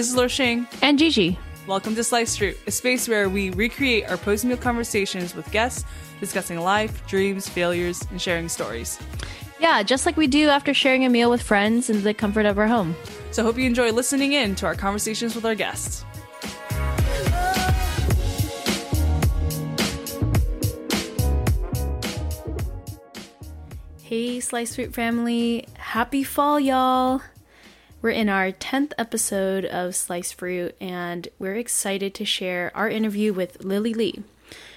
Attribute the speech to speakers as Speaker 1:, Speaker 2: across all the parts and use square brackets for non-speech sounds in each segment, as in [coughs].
Speaker 1: this is Shing
Speaker 2: and Gigi.
Speaker 1: Welcome to Slice Fruit, a space where we recreate our post meal conversations with guests discussing life, dreams, failures, and sharing stories.
Speaker 2: Yeah, just like we do after sharing a meal with friends in the comfort of our home.
Speaker 1: So, hope you enjoy listening in to our conversations with our guests.
Speaker 2: Hey, Slice Fruit family. Happy fall, y'all. We're in our 10th episode of Sliced Fruit, and we're excited to share our interview with Lily Lee,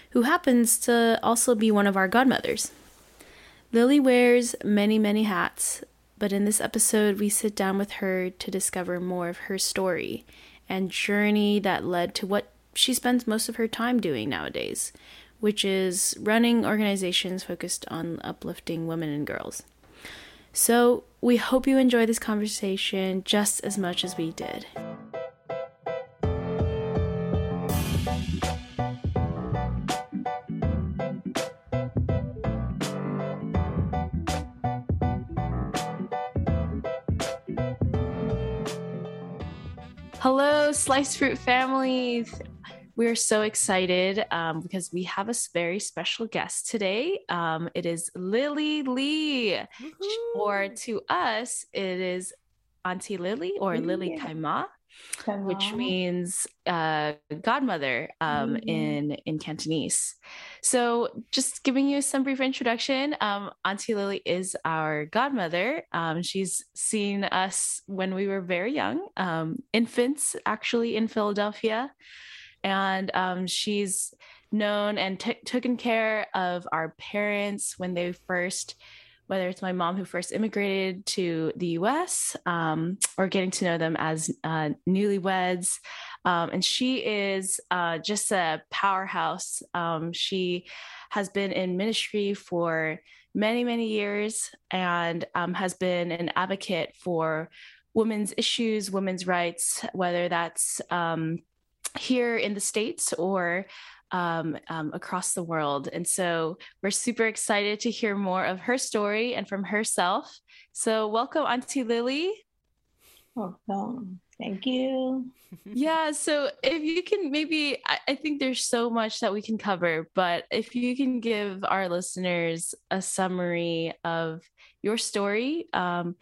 Speaker 2: who happens to also be one of our godmothers. Lily wears many, many hats, but in this episode, we sit down with her to discover more of her story and journey that led to what she spends most of her time doing nowadays, which is running organizations focused on uplifting women and girls. So, we hope you enjoy this conversation just as much as we did. Hello, Sliced Fruit family. We're so excited um, because we have a very special guest today. Um, it is Lily Lee, Woo-hoo. or to us, it is Auntie Lily or Lily Kaima, which means uh, godmother um, mm-hmm. in in Cantonese. So, just giving you some brief introduction, um, Auntie Lily is our godmother. Um, she's seen us when we were very young, um, infants, actually in Philadelphia and um, she's known and t- taken care of our parents when they first whether it's my mom who first immigrated to the US um, or getting to know them as uh, newlyweds. Um, and she is uh, just a powerhouse. Um, she has been in ministry for many, many years and um, has been an advocate for women's issues, women's rights, whether that's um, here in the States or um, um, across the world. And so we're super excited to hear more of her story and from herself. So, welcome, Auntie Lily.
Speaker 3: Welcome. Thank you. [laughs]
Speaker 2: yeah. So, if you can maybe, I, I think there's so much that we can cover, but if you can give our listeners a summary of your story, um,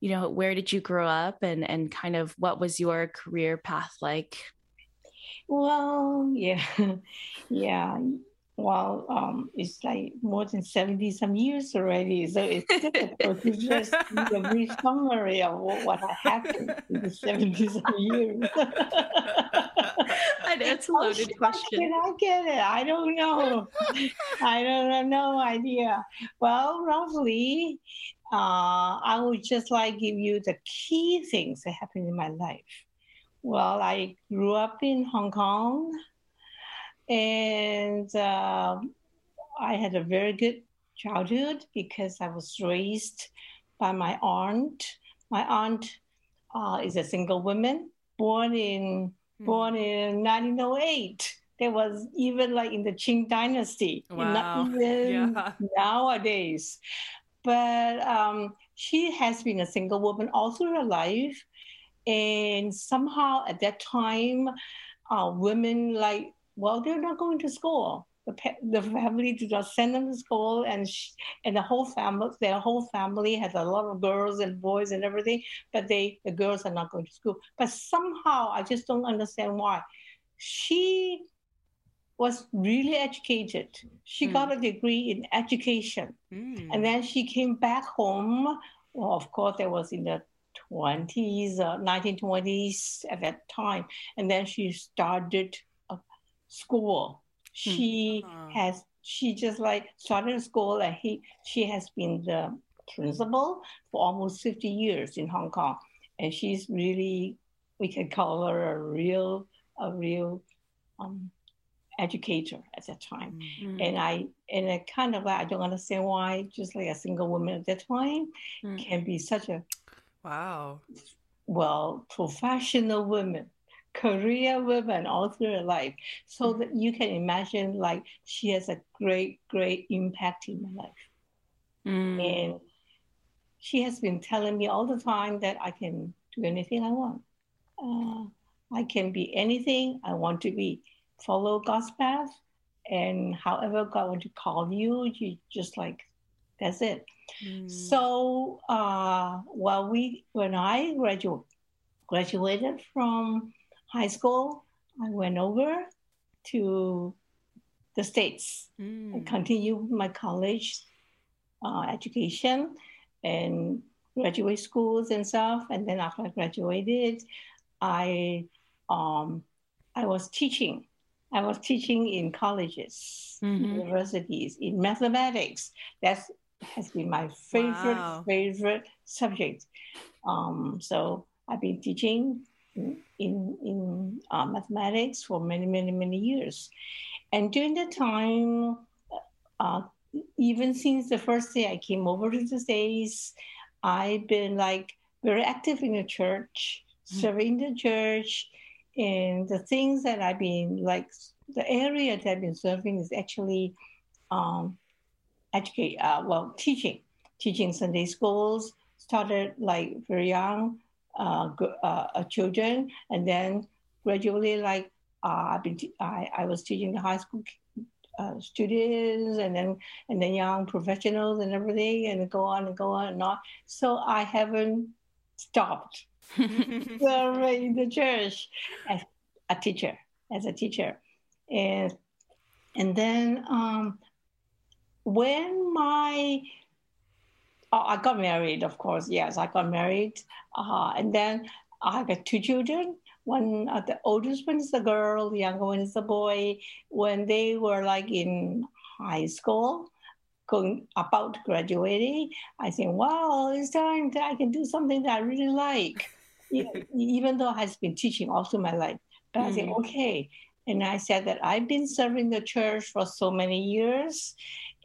Speaker 2: you know, where did you grow up and, and kind of what was your career path like?
Speaker 3: Well, yeah, [laughs] yeah. Well, um, it's like more than 70 some years already. So it's difficult [laughs] to just give a brief summary of what, what happened in the 70 some years. [laughs]
Speaker 2: It's a loaded oh, question.
Speaker 3: I get it. I don't know. I don't have no idea. Well, roughly, uh, I would just like give you the key things that happened in my life. Well, I grew up in Hong Kong and uh, I had a very good childhood because I was raised by my aunt. My aunt uh, is a single woman born in mm. born in 1908. There was even like in the Qing dynasty,
Speaker 1: wow.
Speaker 3: not even [laughs] yeah. nowadays. But um, she has been a single woman all through her life and somehow at that time, uh, women like, well, they're not going to school. The, the family did not send them to school, and she, and the whole family, their whole family has a lot of girls and boys and everything, but they the girls are not going to school. But somehow, I just don't understand why. She was really educated. She mm. got a degree in education, mm. and then she came back home. Well, of course, there was in the 20s, uh, 1920s at that time. And then she started a school. She hmm. has, she just like started a school and he, she has been the principal for almost 50 years in Hong Kong. And she's really, we can call her a real, a real um, educator at that time. Mm-hmm. And I and I kind of like I don't understand why just like a single woman at that time mm-hmm. can be such a
Speaker 1: Wow.
Speaker 3: Well, professional women, career women all through her life. So that you can imagine like she has a great, great impact in my life. Mm. And she has been telling me all the time that I can do anything I want. uh, I can be anything I want to be. Follow God's path, and however God want to call you, you just like that's it. Mm. So uh, while we when I graduate graduated from high school, I went over to the states mm. and continued my college uh, education and graduate schools and stuff. And then after I graduated, I um, I was teaching. I was teaching in colleges, mm-hmm. universities, in mathematics. That has been my favorite wow. favorite subject. Um, so I've been teaching in in, uh, mathematics for many many many years, and during the time, uh, even since the first day I came over to the States, I've been like very active in the church, mm-hmm. serving the church. And the things that I've been like, the area that I've been serving is actually um, educate, uh, well, teaching, teaching Sunday schools, started like very young uh, uh, uh, children, and then gradually like uh, I've been t- I, I was teaching the high school uh, students and then and then young professionals and everything and go on and go on and on. So I haven't stopped [laughs] serving the church as a teacher, as a teacher, and and then um, when my oh, I got married, of course, yes, I got married, uh, and then I got two children one uh, the oldest one is a girl, the younger one is a boy. When they were like in high school, going about graduating, I think, wow, it's time that I can do something that I really like. Even though I've been teaching all through my life, but mm. I think, okay. And I said that I've been serving the church for so many years,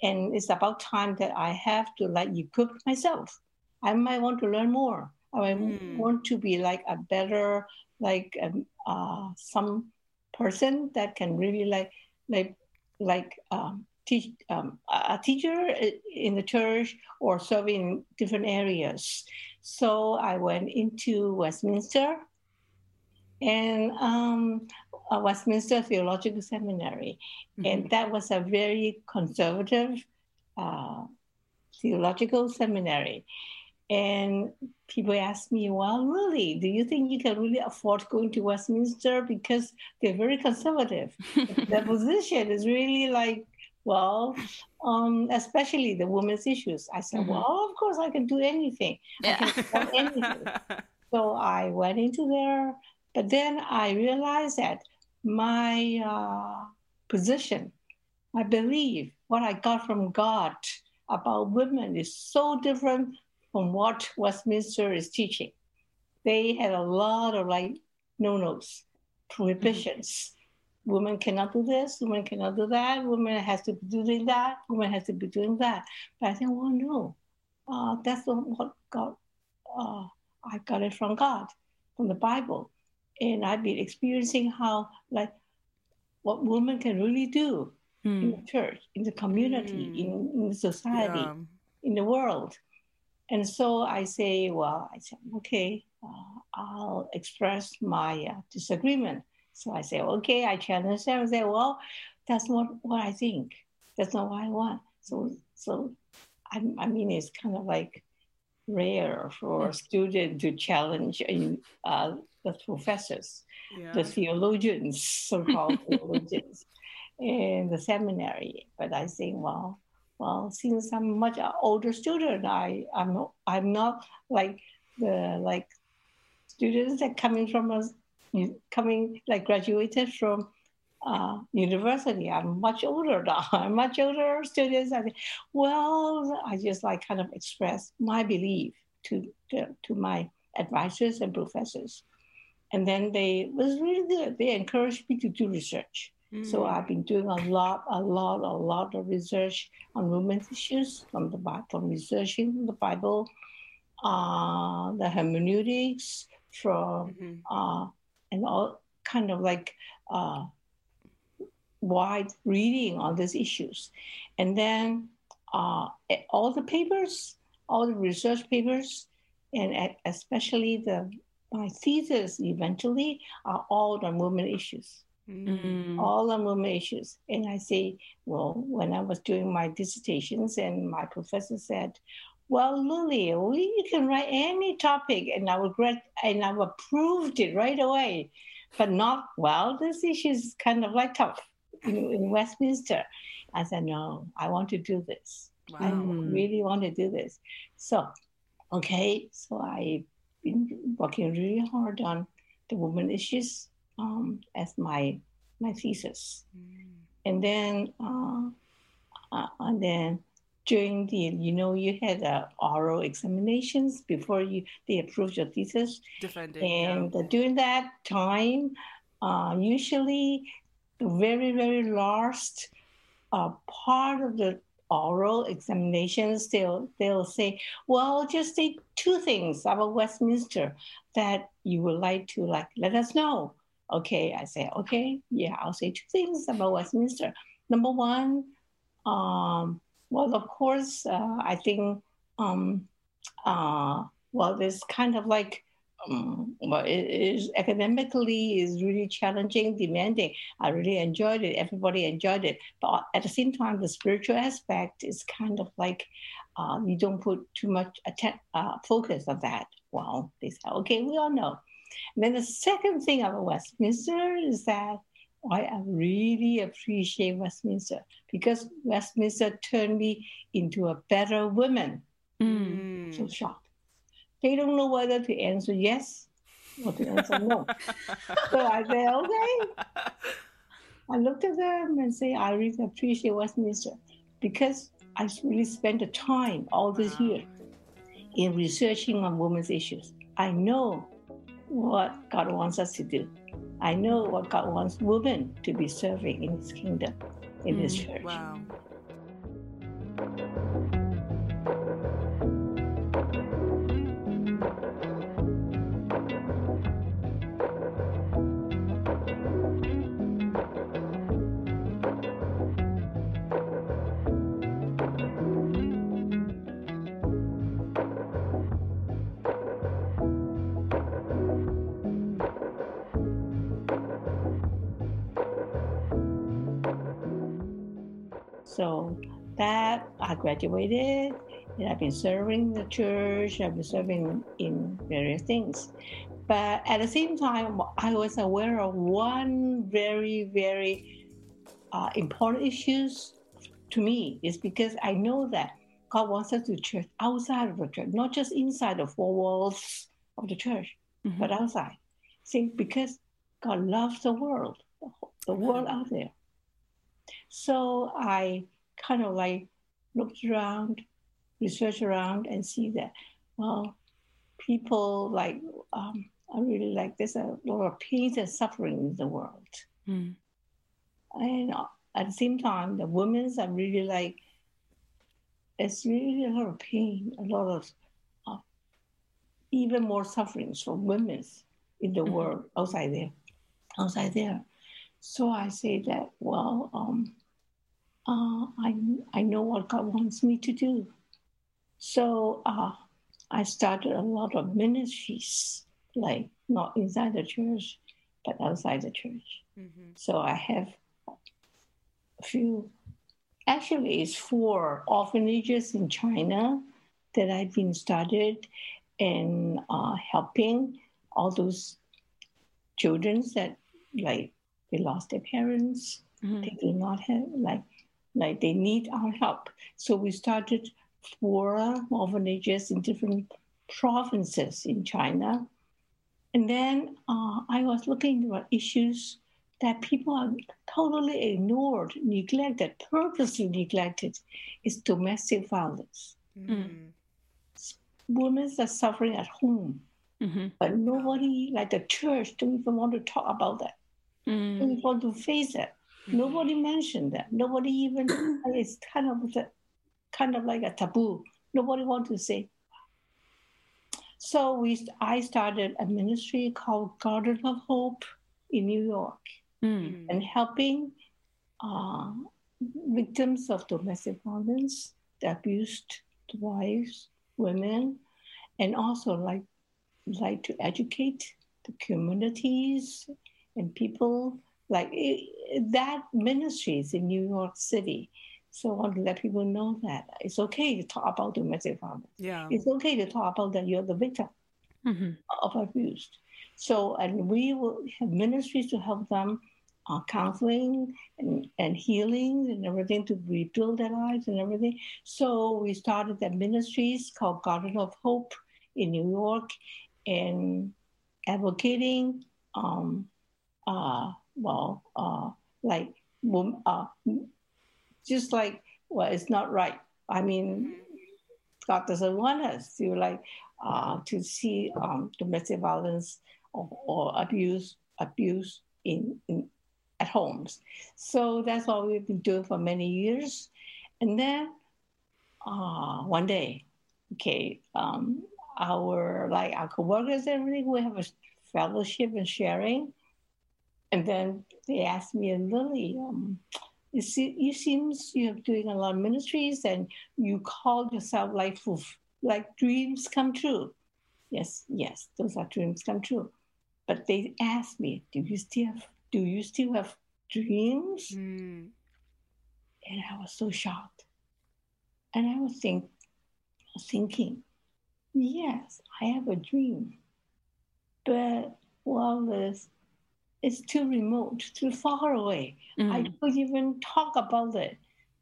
Speaker 3: and it's about time that I have to like equip myself. I might want to learn more. I mm. want to be like a better like um, uh, some person that can really like like like um, teach um, a teacher in the church or serve in different areas. So I went into Westminster and um, Westminster Theological Seminary, mm-hmm. and that was a very conservative uh, theological seminary. And people ask me, well, really, do you think you can really afford going to Westminster? Because they're very conservative. [laughs] Their position is really like, well, um, especially the women's issues. I said, mm-hmm. well, of course, I can do anything. Yeah. I can do anything. [laughs] so I went into there, but then I realized that my uh, position, I believe, what I got from God about women is so different from what Westminster is teaching. They had a lot of like no-nos, prohibitions. Mm-hmm. Women cannot do this, women cannot do that, women has to be doing that, women has to be doing that. But I think, well, no, uh, that's what God, uh, I got it from God, from the Bible. And I've been experiencing how, like, what women can really do mm. in the church, in the community, mm. in, in the society, yeah. in the world. And so I say, well, I said, okay, uh, I'll express my uh, disagreement. So I say, okay, I challenge them and say, well, that's not what I think. That's not what I want. So, so I, I mean, it's kind of like rare for a student to challenge uh, the professors, yeah. the theologians, so-called [laughs] theologians, in the seminary. But I think, well, well, since I'm much older student, I I'm I'm not like the like students that coming from us coming like graduated from uh, university. I'm much older now. [laughs] I'm much older students. I think, well, I just like kind of express my belief to to, to my advisors and professors, and then they was really good. They encouraged me to do research. So mm. I've been doing a lot, a lot, a lot of research on women's issues from the from researching the Bible, uh, the hermeneutics, from mm-hmm. uh, and all kind of like uh, wide reading on these issues, and then uh, all the papers, all the research papers, and especially the my thesis eventually are all on women issues. Mm. All on women issues. And I say, well, when I was doing my dissertations, and my professor said, well, Lily, we, you can write any topic, and I would read, and I approved it right away, but not well. This issue is kind of like tough in, in Westminster. I said, no, I want to do this. Wow. I really want to do this. So, okay, so I've been working really hard on the women issues um, as my my thesis, mm. and then uh, uh, and then during the you know you had uh, oral examinations before you they approved your thesis, Defending, and yeah. during that time, uh, usually the very very last uh, part of the oral examinations, they'll they'll say, well, just say two things about Westminster that you would like to like let us know. Okay, I say, okay, yeah, I'll say two things about Westminster. Number one, um, well, of course, uh, I think, um, uh, well, there's kind of like um, well, it is academically is really challenging, demanding. I really enjoyed it. Everybody enjoyed it, but at the same time, the spiritual aspect is kind of like uh, you don't put too much atten- uh, focus on that. Well, they say, okay, we all know. And then the second thing about Westminster is that I really appreciate Westminster because Westminster turned me into a better woman. Mm. So shocked. They don't know whether to answer yes or to answer no. so I said, okay. I looked at them and say, I really appreciate Westminster because I really spent the time all this year in researching on women's issues. I know what God wants us to do. I know what God wants women to be serving in His kingdom, in mm, His church. Wow. So that I graduated and I've been serving the church, I've been serving in various things. But at the same time, I was aware of one very, very uh, important issues to me is because I know that God wants us to church outside of the church, not just inside the four walls of the church, mm-hmm. but outside. See, because God loves the world, the world out there. So I kind of like looked around, researched around, and see that, well, people like, um, I really like there's a lot of pain and suffering in the world. Mm. And at the same time, the women's are really like, it's really a lot of pain, a lot of uh, even more sufferings for women in the mm-hmm. world outside there, outside there. So I say that, well, um, uh, I, I know what God wants me to do. So uh, I started a lot of ministries, like not inside the church, but outside the church. Mm-hmm. So I have a few, actually, it's four orphanages in China that I've been started and uh, helping all those children that like they lost their parents, mm-hmm. they do not have like like they need our help. So we started four orphanages in different provinces in China. And then uh, I was looking at issues that people are totally ignored, neglected, purposely neglected, is domestic violence. Mm. Women are suffering at home, mm-hmm. but nobody, like the church, don't even want to talk about that. Mm. Don't want to face it. Nobody mentioned that. Nobody even. [coughs] it's kind of the, kind of like a taboo. Nobody want to say. So we, I started a ministry called Garden of Hope in New York, mm. and helping uh, victims of domestic violence, the abused wives, women, and also like like to educate the communities and people like it, that ministries in New York City. So I want to let people know that it's okay to talk about domestic violence.
Speaker 1: Yeah.
Speaker 3: It's okay to talk about that you're the victim
Speaker 2: Mm-hmm.
Speaker 3: of abuse. So, and we will have ministries to help them uh, counseling and, and healing and everything to rebuild their lives and everything. So we started that ministries called Garden of Hope in New York and advocating, um, uh, well, uh, like, uh, just like, well, it's not right. I mean, God doesn't want us to like uh, to see um, domestic violence or, or abuse abuse in, in at homes. So that's what we've been doing for many years. And then uh, one day, okay, um, our like our coworkers and everything, we have a fellowship and sharing. And then they asked me and Lily, um, you see, you seems you're doing a lot of ministries and you call yourself like like dreams come true. Yes, yes, those are dreams come true. But they asked me, do you still have, do you still have dreams?
Speaker 1: Mm.
Speaker 3: And I was so shocked. And I was think, thinking, yes, I have a dream. But well, it's, it's too remote, too far away.
Speaker 2: Mm-hmm.
Speaker 3: I couldn't even talk about it.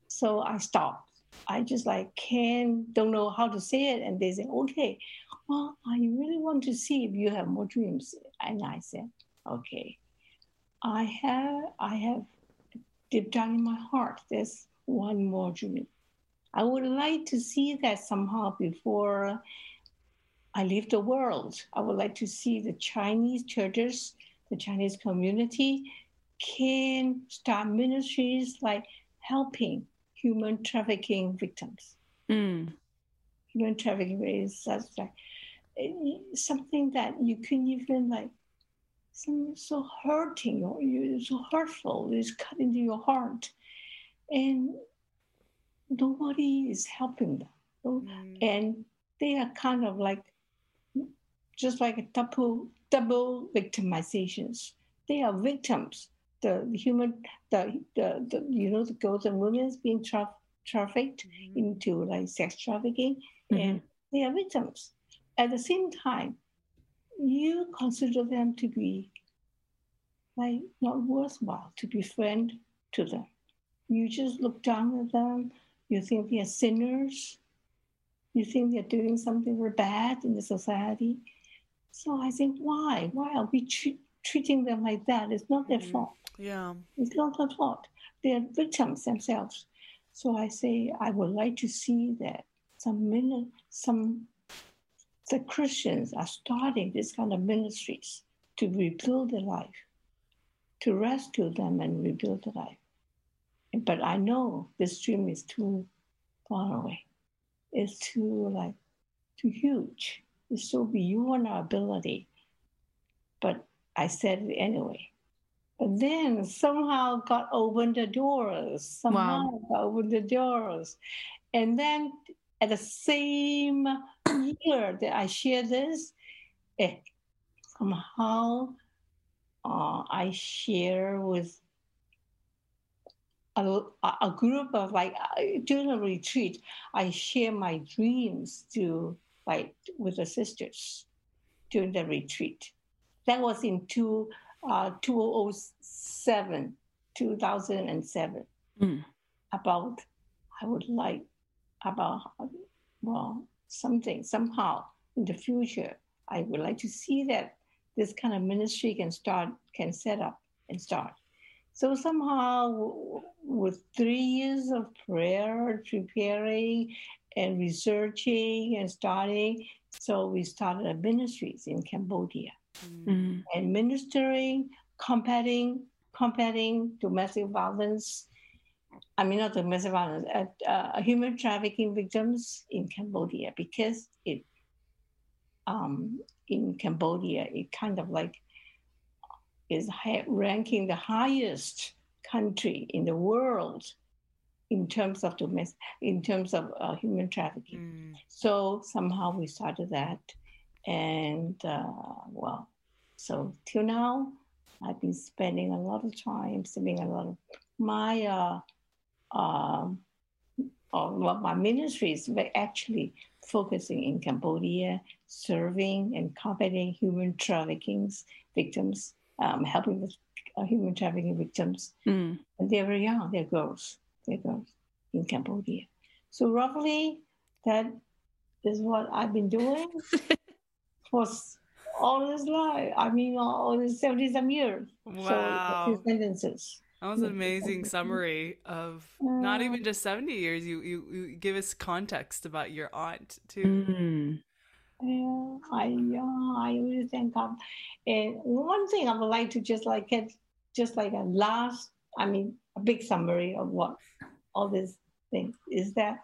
Speaker 3: So I stopped. I just like can't, don't know how to say it. And they say, okay, well, I really want to see if you have more dreams. And I said, okay, I have, I have deep down in my heart, there's one more dream. I would like to see that somehow before I leave the world. I would like to see the Chinese churches, the Chinese community can start ministries like helping human trafficking victims.
Speaker 2: Mm.
Speaker 3: Human trafficking is such like something that you couldn't even like some so hurting or you so hurtful it's cut into your heart and nobody is helping them
Speaker 1: Mm.
Speaker 3: and they are kind of like just like a double double victimizations. They are victims. The, human the, the, the you know the girls and women being tra- trafficked
Speaker 1: Mhm.
Speaker 3: into like sex trafficking
Speaker 2: Mhm.
Speaker 3: and they are victims. At the same time you consider them to be like not worthwhile to be friend to them. You just look down at them. You think they're sinners. You think they're doing something very bad in the society so i think why why are we tre- treating them like that it's not their
Speaker 1: Mhm.
Speaker 3: fault
Speaker 1: Yeah.
Speaker 3: it's not their fault. They're victims themselves. So I say I would like to see that some min- some the Christians are starting this kind of ministries to rebuild their life, to rescue them and rebuild their life. But I know this dream is too far away. It's too like too huge. It's so beyond our ability. But I said it anyway. But then somehow God opened the doors. Somehow God opened the doors. And then at the same year that I shared this, eh, somehow uh, I share with a, a group of like uh, during a retreat, I share my dreams to like with the sisters during the retreat. That was in two, uh, 2007, 2007.
Speaker 2: Mm.
Speaker 3: About, I would like, about, well, something, somehow in the future, I would like to see that this kind of ministry can start, can set up and start. So somehow, with three years of prayer, preparing, and researching and starting, so we started a ministries in Cambodia
Speaker 1: Mm.
Speaker 3: And ministering, combating, combating domestic violence. I mean, not domestic violence, uh, uh, human trafficking victims in Cambodia because it, um, in Cambodia, it kind of like is ranking the highest country in the world in terms of domestic, in terms of uh, human trafficking.
Speaker 1: Mm.
Speaker 3: So somehow we started that, And uh, well, so till now, I've been spending a lot of time, spending a lot of my uh, uh, well, my ministries were actually focusing in Cambodia, serving and combating human trafficking victims, um, helping with uh, human trafficking victims. Mm. And they were young, they're girls, they're in Cambodia. So roughly, that is what I've been doing [laughs] for all this life. I mean, all these 70 some years.
Speaker 1: Wow. So, sentences. That was an amazing summary of not even just 70 years. You, you, you give us context about your aunt, too.
Speaker 3: Mm. Yeah, I, yeah, I really thank God. And one thing I would like to just like get, just like a last, I mean, a big summary of what all these things is that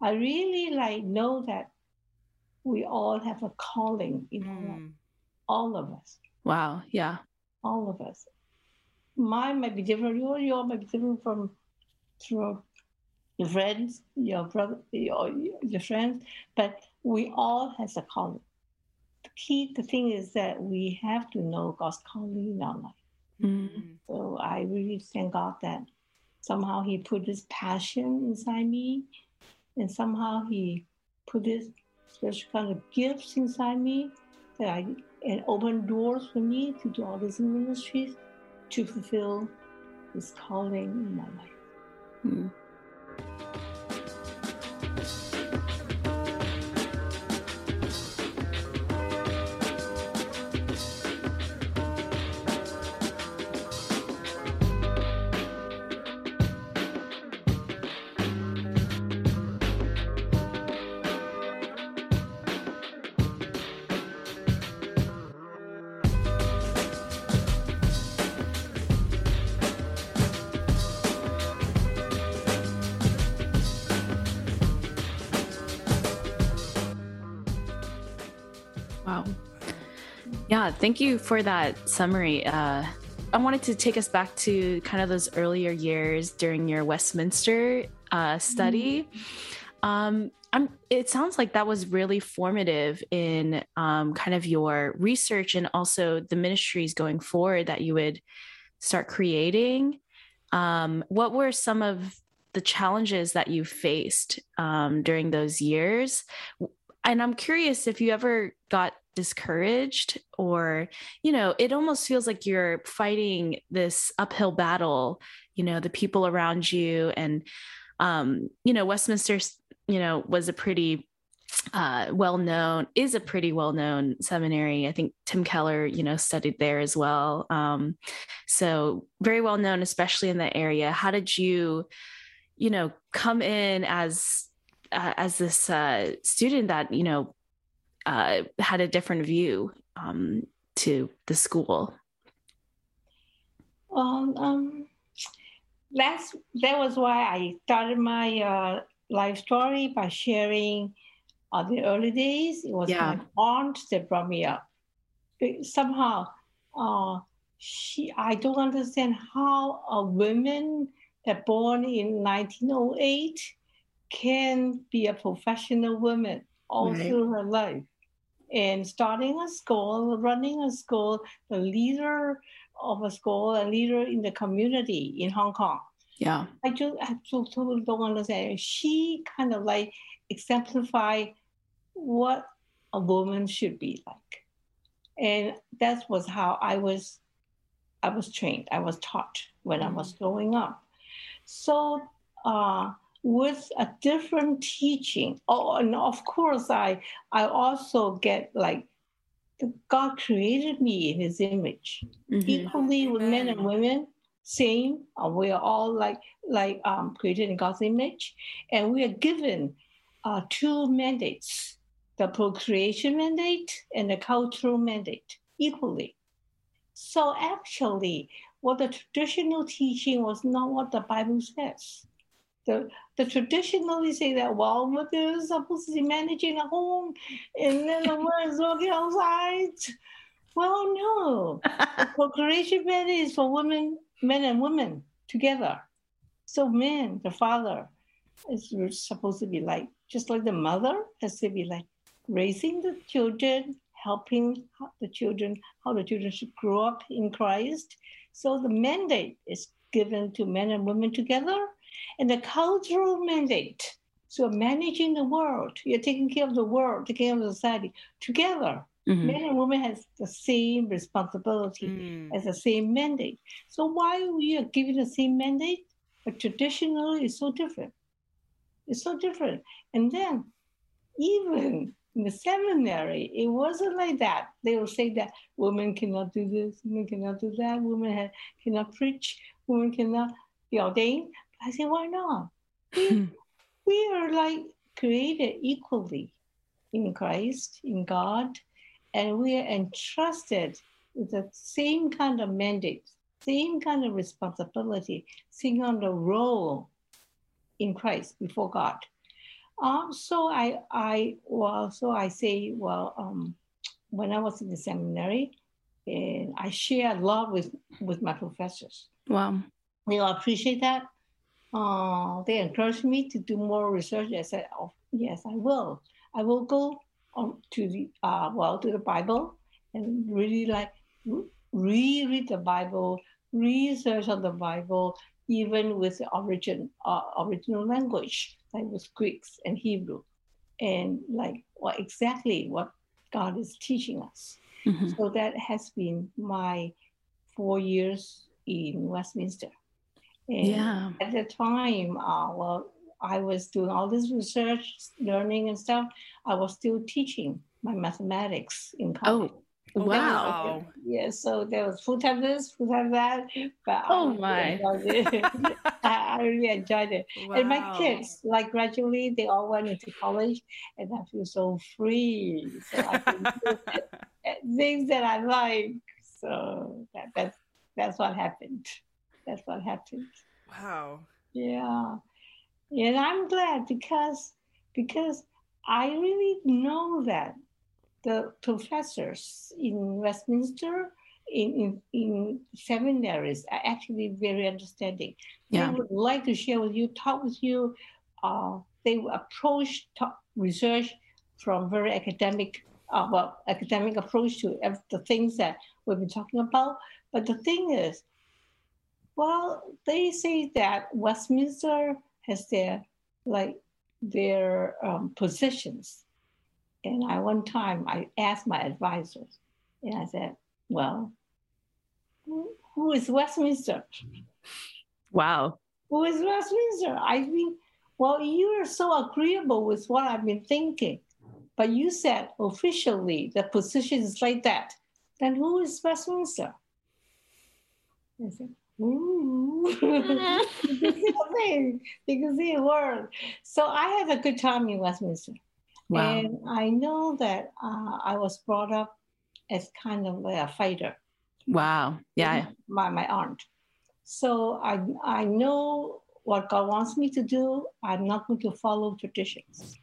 Speaker 3: I really like know that we all have a calling in mm. all of us.
Speaker 2: Wow. Yeah.
Speaker 3: All of us. Mine might be different. Your your might be different from from your friends, your brother, your your friends, but we all has a calling. The key, the thing is that we have to know God's calling in our life. Mm. So I really thank God that somehow He put this passion inside me, and somehow He put this special kind of gifts inside me that I and open doors for me to do all these ministries to fulfill His calling in my life. Mm.
Speaker 2: Yeah, thank you for that summary. Uh, I wanted to take us back to kind of those earlier years during your Westminster uh, study. Mm-hmm. Um, I'm, it sounds like that was really formative in um, kind of your research and also the ministries going forward that you would start creating. Um, what were some of the challenges that you faced um, during those years? And I'm curious if you ever got discouraged or you know it almost feels like you're fighting this uphill battle you know the people around you and um you know westminster you know was a pretty uh well known is a pretty well known seminary. I think tim keller you know studied there as well. Um so very well known especially in that area. How did you you know come in as uh, as this uh, student that you know uh, had a different view um, to the school?
Speaker 3: Well, um, that's that was why I started my uh, life story by sharing uh, the early days. It was yeah. my aunt that brought me up. somehow, uh, she I don't understand how a woman that born in 1908 can be a professional woman all right. through her life in starting a school, running a school, the leader of a school, a leader in the community in Hong Kong.
Speaker 2: Yeah.
Speaker 3: I just I totally don't understand. She kind of like exemplify what a woman should be like. And that was how I was I was trained. I was taught when mm-hmm. I was mm-hmm. growing up. So uh, with a different teaching. Oh, and of course, I I also get like God created me in His image, mm-hmm. equally with men and women. Same, uh, we are all like like um, created in God's image, and we are given uh, two mandates: the procreation mandate and the cultural mandate, equally. So actually, what the traditional teaching was not what the Bible says the, the traditionally say that well mother is supposed to be managing a home and then the is working outside. Well, no. [laughs] procreation bed is for women, men and women together. So men, the father, is supposed to be like just like the mother has to be like raising the children, helping the children, how the children should grow up in Christ. So the mandate is given to men and women together, and the cultural mandate. So managing the world, you're taking care of the world, taking care of the society together. Mm-hmm. Men and women has the same responsibility mm. as the same mandate. So why we are giving the same mandate, but traditionally it's so different. It's so different. And then even in the seminary, it wasn't like that. They will say that women cannot do this, women cannot do that, women have, cannot preach, women cannot be ordained. I say, why not? [laughs] We, we are like created equally in Christ, in God, and we are entrusted with the same kind of mandate, same kind of responsibility, same kind of role in Christ before God. Um, so I, I, well, so I say, well, um, when I was in the seminary, and I share a lot with with my professors.
Speaker 2: Wow,
Speaker 3: they all appreciate that. Uh, they encouraged me to do more research. I said, oh, yes, I will. I will go to the uh, well to the Bible and really like reread the Bible, research on the Bible, even with the origin uh, original language like with Greeks and Hebrew, and like what exactly what God is teaching us. Mm-hmm. So that has been my four years in Westminster. And yeah. At the time, uh, well, I was doing all this research, learning and stuff. I was still teaching my mathematics in college.
Speaker 2: Oh, Oh, wow.
Speaker 3: Yeah, so there was full time this, full time that.
Speaker 2: But oh my. [laughs]
Speaker 3: I, I, really enjoyed it. Wow. And my kids, like gradually, they all went into college and I feel so free. So I can do [laughs] things that I like. So that, that's, that's what happened. That's what happened.
Speaker 1: Wow.
Speaker 3: Yeah. And I'm glad because because I really know that the professors in Westminster, in, in, in seminaries, are actually very understanding. Yeah. They would like to share with you, talk with you. Uh, they approach talk, research from very academic, uh, well, academic approach to the things that we've been talking about. But the thing is, well, they say that Westminster has their like their um, positions and I one time I asked my advisors, and I said, "Well, who, who is Westminster?"
Speaker 2: Wow.
Speaker 3: Who is Westminster? I mean, well, you are so agreeable with what I've been thinking, but you said officially the position is like that. Then who is Westminster? I said. You can see a thing. You can see a word. So I had a good time in Westminster. Wow. And I know that uh, I was brought up as kind of a fighter.
Speaker 2: Wow. Yeah.
Speaker 3: By my aunt. So I, I know what God wants me to do. I'm not going to follow traditions.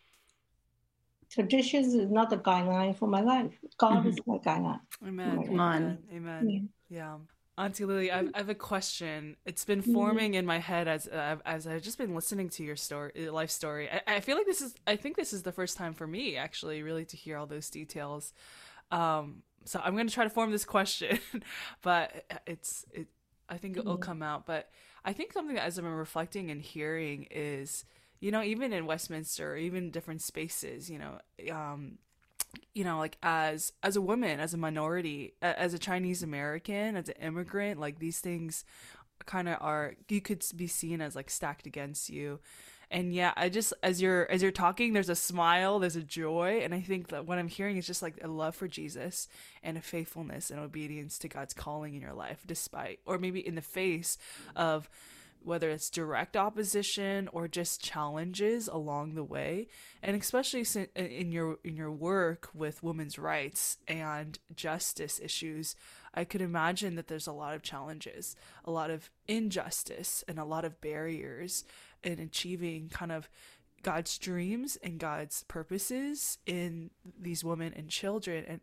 Speaker 3: Traditions is not the guideline for my life. God mm-hmm. is my guideline.
Speaker 1: Amen. Amen. Amen. Yeah. yeah. Auntie Lily, I've, I have a question. It's been mm-hmm. forming in my head as uh, as I've just been listening to your story, uh, life story. I, I, feel like this is, I think this is the first time for me actually, really to hear all those details. Um, so I'm going to try to form this question, [laughs] but it's it. I think it'll mm-hmm. come out. But I think something that as I've been reflecting and hearing is, you know, even in Westminster, or even different spaces, you know, um, you know like as as a woman as a minority as a chinese american as an immigrant like these things kind of are you could be seen as like stacked against you. And yeah i just as you're as you're talking there's a smile there's a joy and i think that what i'm hearing is just like a love for jesus and a faithfulness and obedience to god's calling in your life despite or maybe in the face of whether it's direct opposition or just challenges along the way and especially in your in your work with women's rights and justice issues i could imagine that there's a lot of challenges a lot of injustice and a lot of barriers in achieving kind of God's dreams and God's purposes in these women and children. And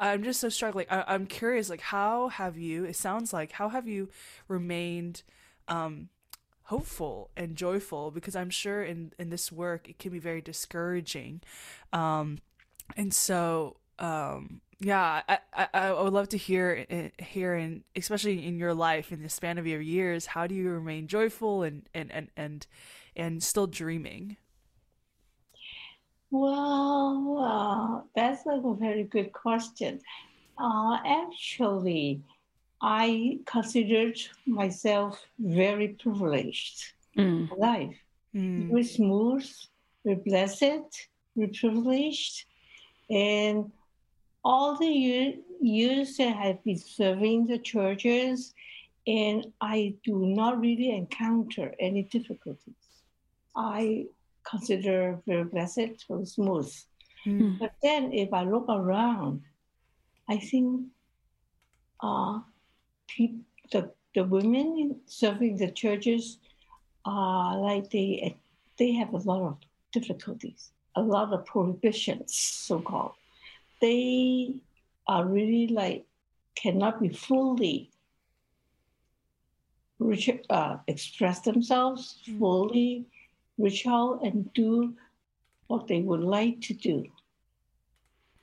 Speaker 1: I'm just so struggling. I, I'm curious, like, how have you? It sounds like how have you remained um, hopeful and joyful because I'm sure in in this work it can be very discouraging, um, and so um, yeah, I, I, I would love to hear hear and especially in your life in the span of your years, how do you remain joyful and and and and, and still dreaming?
Speaker 3: Well, uh, that's a very good question. Uh, actually, I considered myself very privileged mm. life. Mm. We're smooth, we're blessed, we're privileged, and all the year, years that I've been serving the churches, and I do not really encounter any difficulties. I consider very blessed, very smooth. Mm. But then if I look around, I think uh, people, the, the women serving the churches are like they, they have a lot of difficulties, a lot of prohibitions, so called they are really like cannot be fully uh, express themselves mm. fully, reach out and do what they would like to do.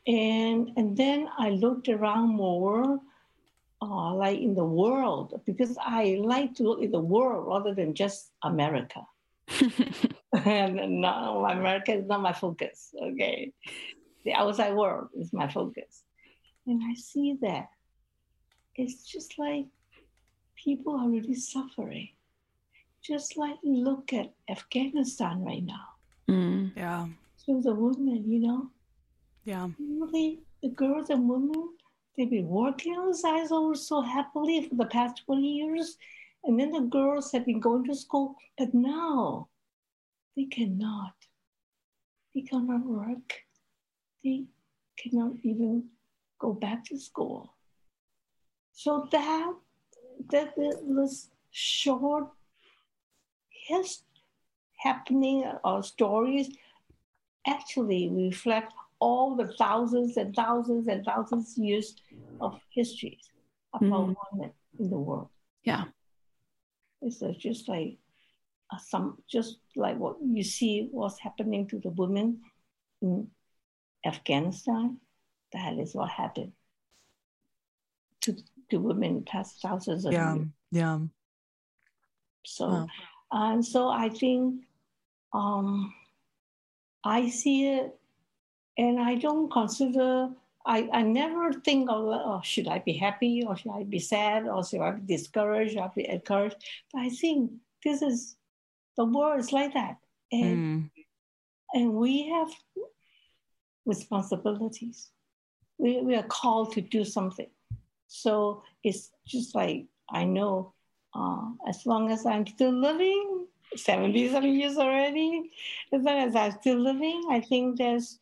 Speaker 3: And and then I looked around more, uh, like in the world, because I like to look in the world rather than just America. and [laughs] [laughs] no, America is not my focus. Okay, the outside world is my focus. And I see that it's just like people are really suffering. Just like look at Afghanistan right now.
Speaker 1: Mm. Yeah.
Speaker 3: So the women, you know.
Speaker 1: Yeah.
Speaker 3: Really, the girls and women, they've been working outside so, so happily for the past 20 years. And then the girls have been going to school, but now they cannot. They cannot work they cannot even go back to school. So that that was short his happening or stories actually reflect all the thousands and thousands and thousands of years of histories about mm. women in the world.
Speaker 2: Yeah.
Speaker 3: It's just like some, just like what you see what's happening to the women in Afghanistan, that is what happened to, to women past thousands of
Speaker 1: yeah,
Speaker 3: years.
Speaker 1: Yeah.
Speaker 3: So, wow. and so I think um, I see it, and I don't consider. I, I never think of oh, should I be happy or should I be sad or should I be discouraged or be encouraged. But I think this is the world is like that, and mm. and we have responsibilities. We, we are called to do something. So it's just like I know uh, as long as I'm still living, 77 years already, as long as I'm still living, I think there's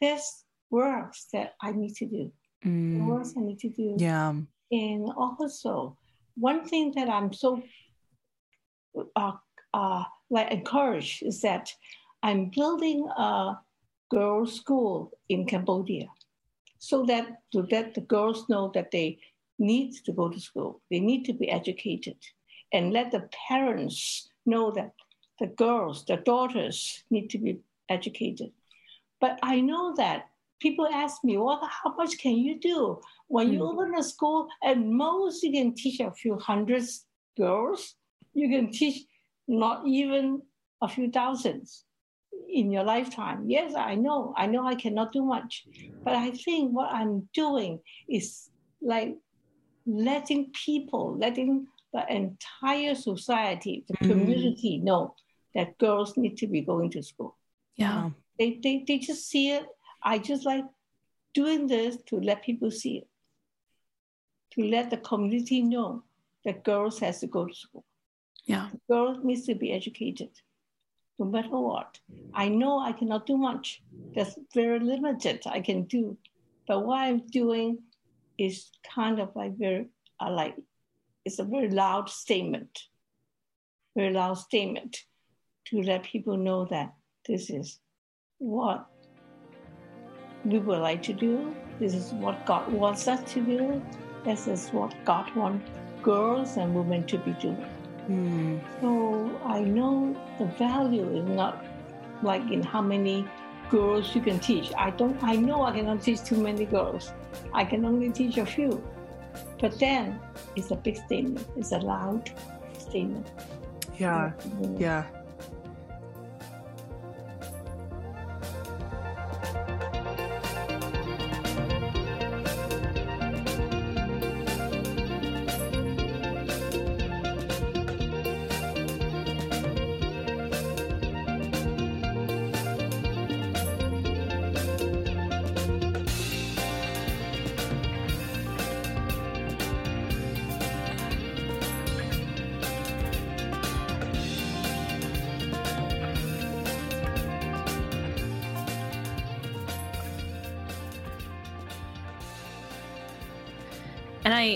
Speaker 3: there's works that I need to do. Mm. Works I need to do.
Speaker 1: Yeah.
Speaker 3: And also, one thing that I'm so uh, uh, like encouraged is that I'm building a girls' school in Cambodia, so that to that the girls know that they need to go to school, they need to be educated, and let the parents know that the girls, the daughters, need to be educated. But I know that people ask me, well, how much can you do? When you mm. open a school, at most you can teach a few hundreds girls, you can teach not even a few thousands in your lifetime. Yes, I know. I know I cannot do much. But I think what I'm doing is like letting people, letting the entire society, the mm. community know that girls need to be going to school.
Speaker 2: Yeah.
Speaker 3: They, they, they just see it. I just like doing this to let people see it, to let the community know that girls has to go to school.
Speaker 2: Yeah.
Speaker 3: Girls needs to be educated no matter what. I know I cannot do much. That's very limited I can do. But what I'm doing is kind of like very uh, like it's a very loud statement, very loud statement to let people know that this is what we would like to do. This is what God wants us to do. This is what God wants girls and women to be doing.
Speaker 1: Mm.
Speaker 3: So I know the value is not like in how many girls you can teach. I don't. I know I cannot teach too many girls. I can only teach a few. But then it's a big statement. It's a loud statement.
Speaker 1: Yeah. Yeah.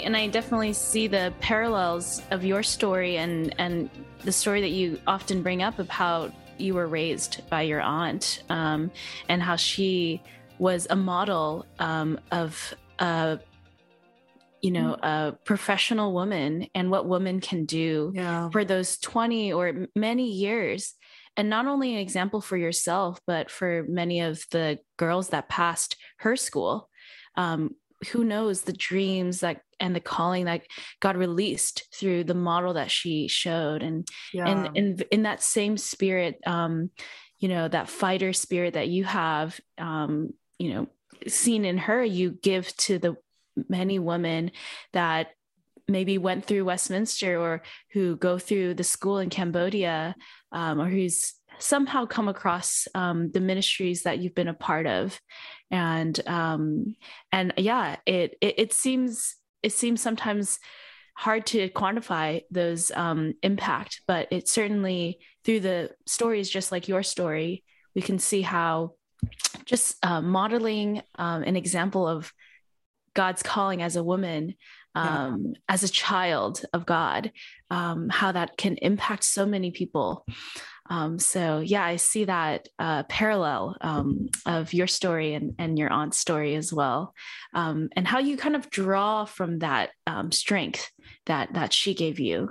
Speaker 2: And i definitely see the parallels of your story and and the story that you often bring up of how you were raised by your aunt um, and how she was a model um, of a you know a professional woman and what women can do
Speaker 1: Yeah.
Speaker 2: for those 20 or many years and not only an example for yourself but for many of the girls that passed her school um, who knows the dreams that and the calling that God released through the model that she showed and
Speaker 1: Yeah.
Speaker 2: and in in that same spirit um you know that fighter spirit that you have um you know seen in her you give to the many women that maybe went through Westminster or who go through the school in Cambodia um, or who's somehow come across um, the ministries that you've been a part of and um, and yeah it, it it seems it seems sometimes hard to quantify those um, impact but it certainly through the stories just like your story we can see how just uh, modeling um, an example of god's calling as a woman
Speaker 1: Yeah.
Speaker 2: um, as a child of god um, how that can impact so many people um, so yeah i see that uh, parallel um, of your story and, and your aunt's story as well um, and how you kind of draw from that um, strength that that she gave you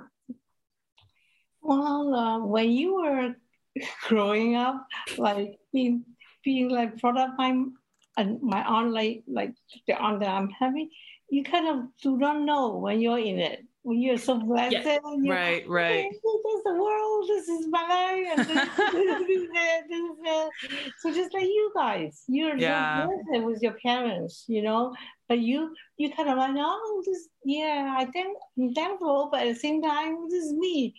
Speaker 3: Well, uh, when you were [laughs] growing up, like being being like brought up by and my aunt, like like the aunt that I'm having, you kind of do not know when you're in it. When you're so blessed, and you're,
Speaker 1: Right, right. [laughs]
Speaker 3: "Okay, This is the world. This is my life. And this, this is it. [laughs] This is it. So just like you guys, you're
Speaker 1: Yeah.
Speaker 3: with your parents, you know. But you you kind of like, oh, this yeah, I think I'm thankful, but at the same time, this is me.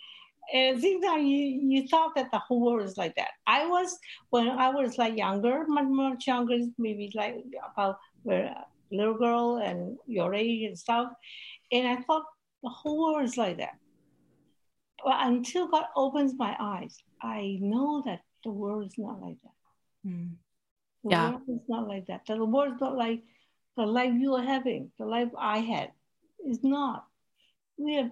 Speaker 3: And at the same time, you, you thought that the whole world is like that. I was, when I was like younger, much, much younger, maybe like about a little girl and your age and stuff. And I thought the whole world is like that. But until God opens my eyes, I know that the world is not like that.
Speaker 1: Mm.
Speaker 3: The
Speaker 2: Yeah.
Speaker 3: world is not like that. The world is not like the life you are having, the life I had. Is not. We are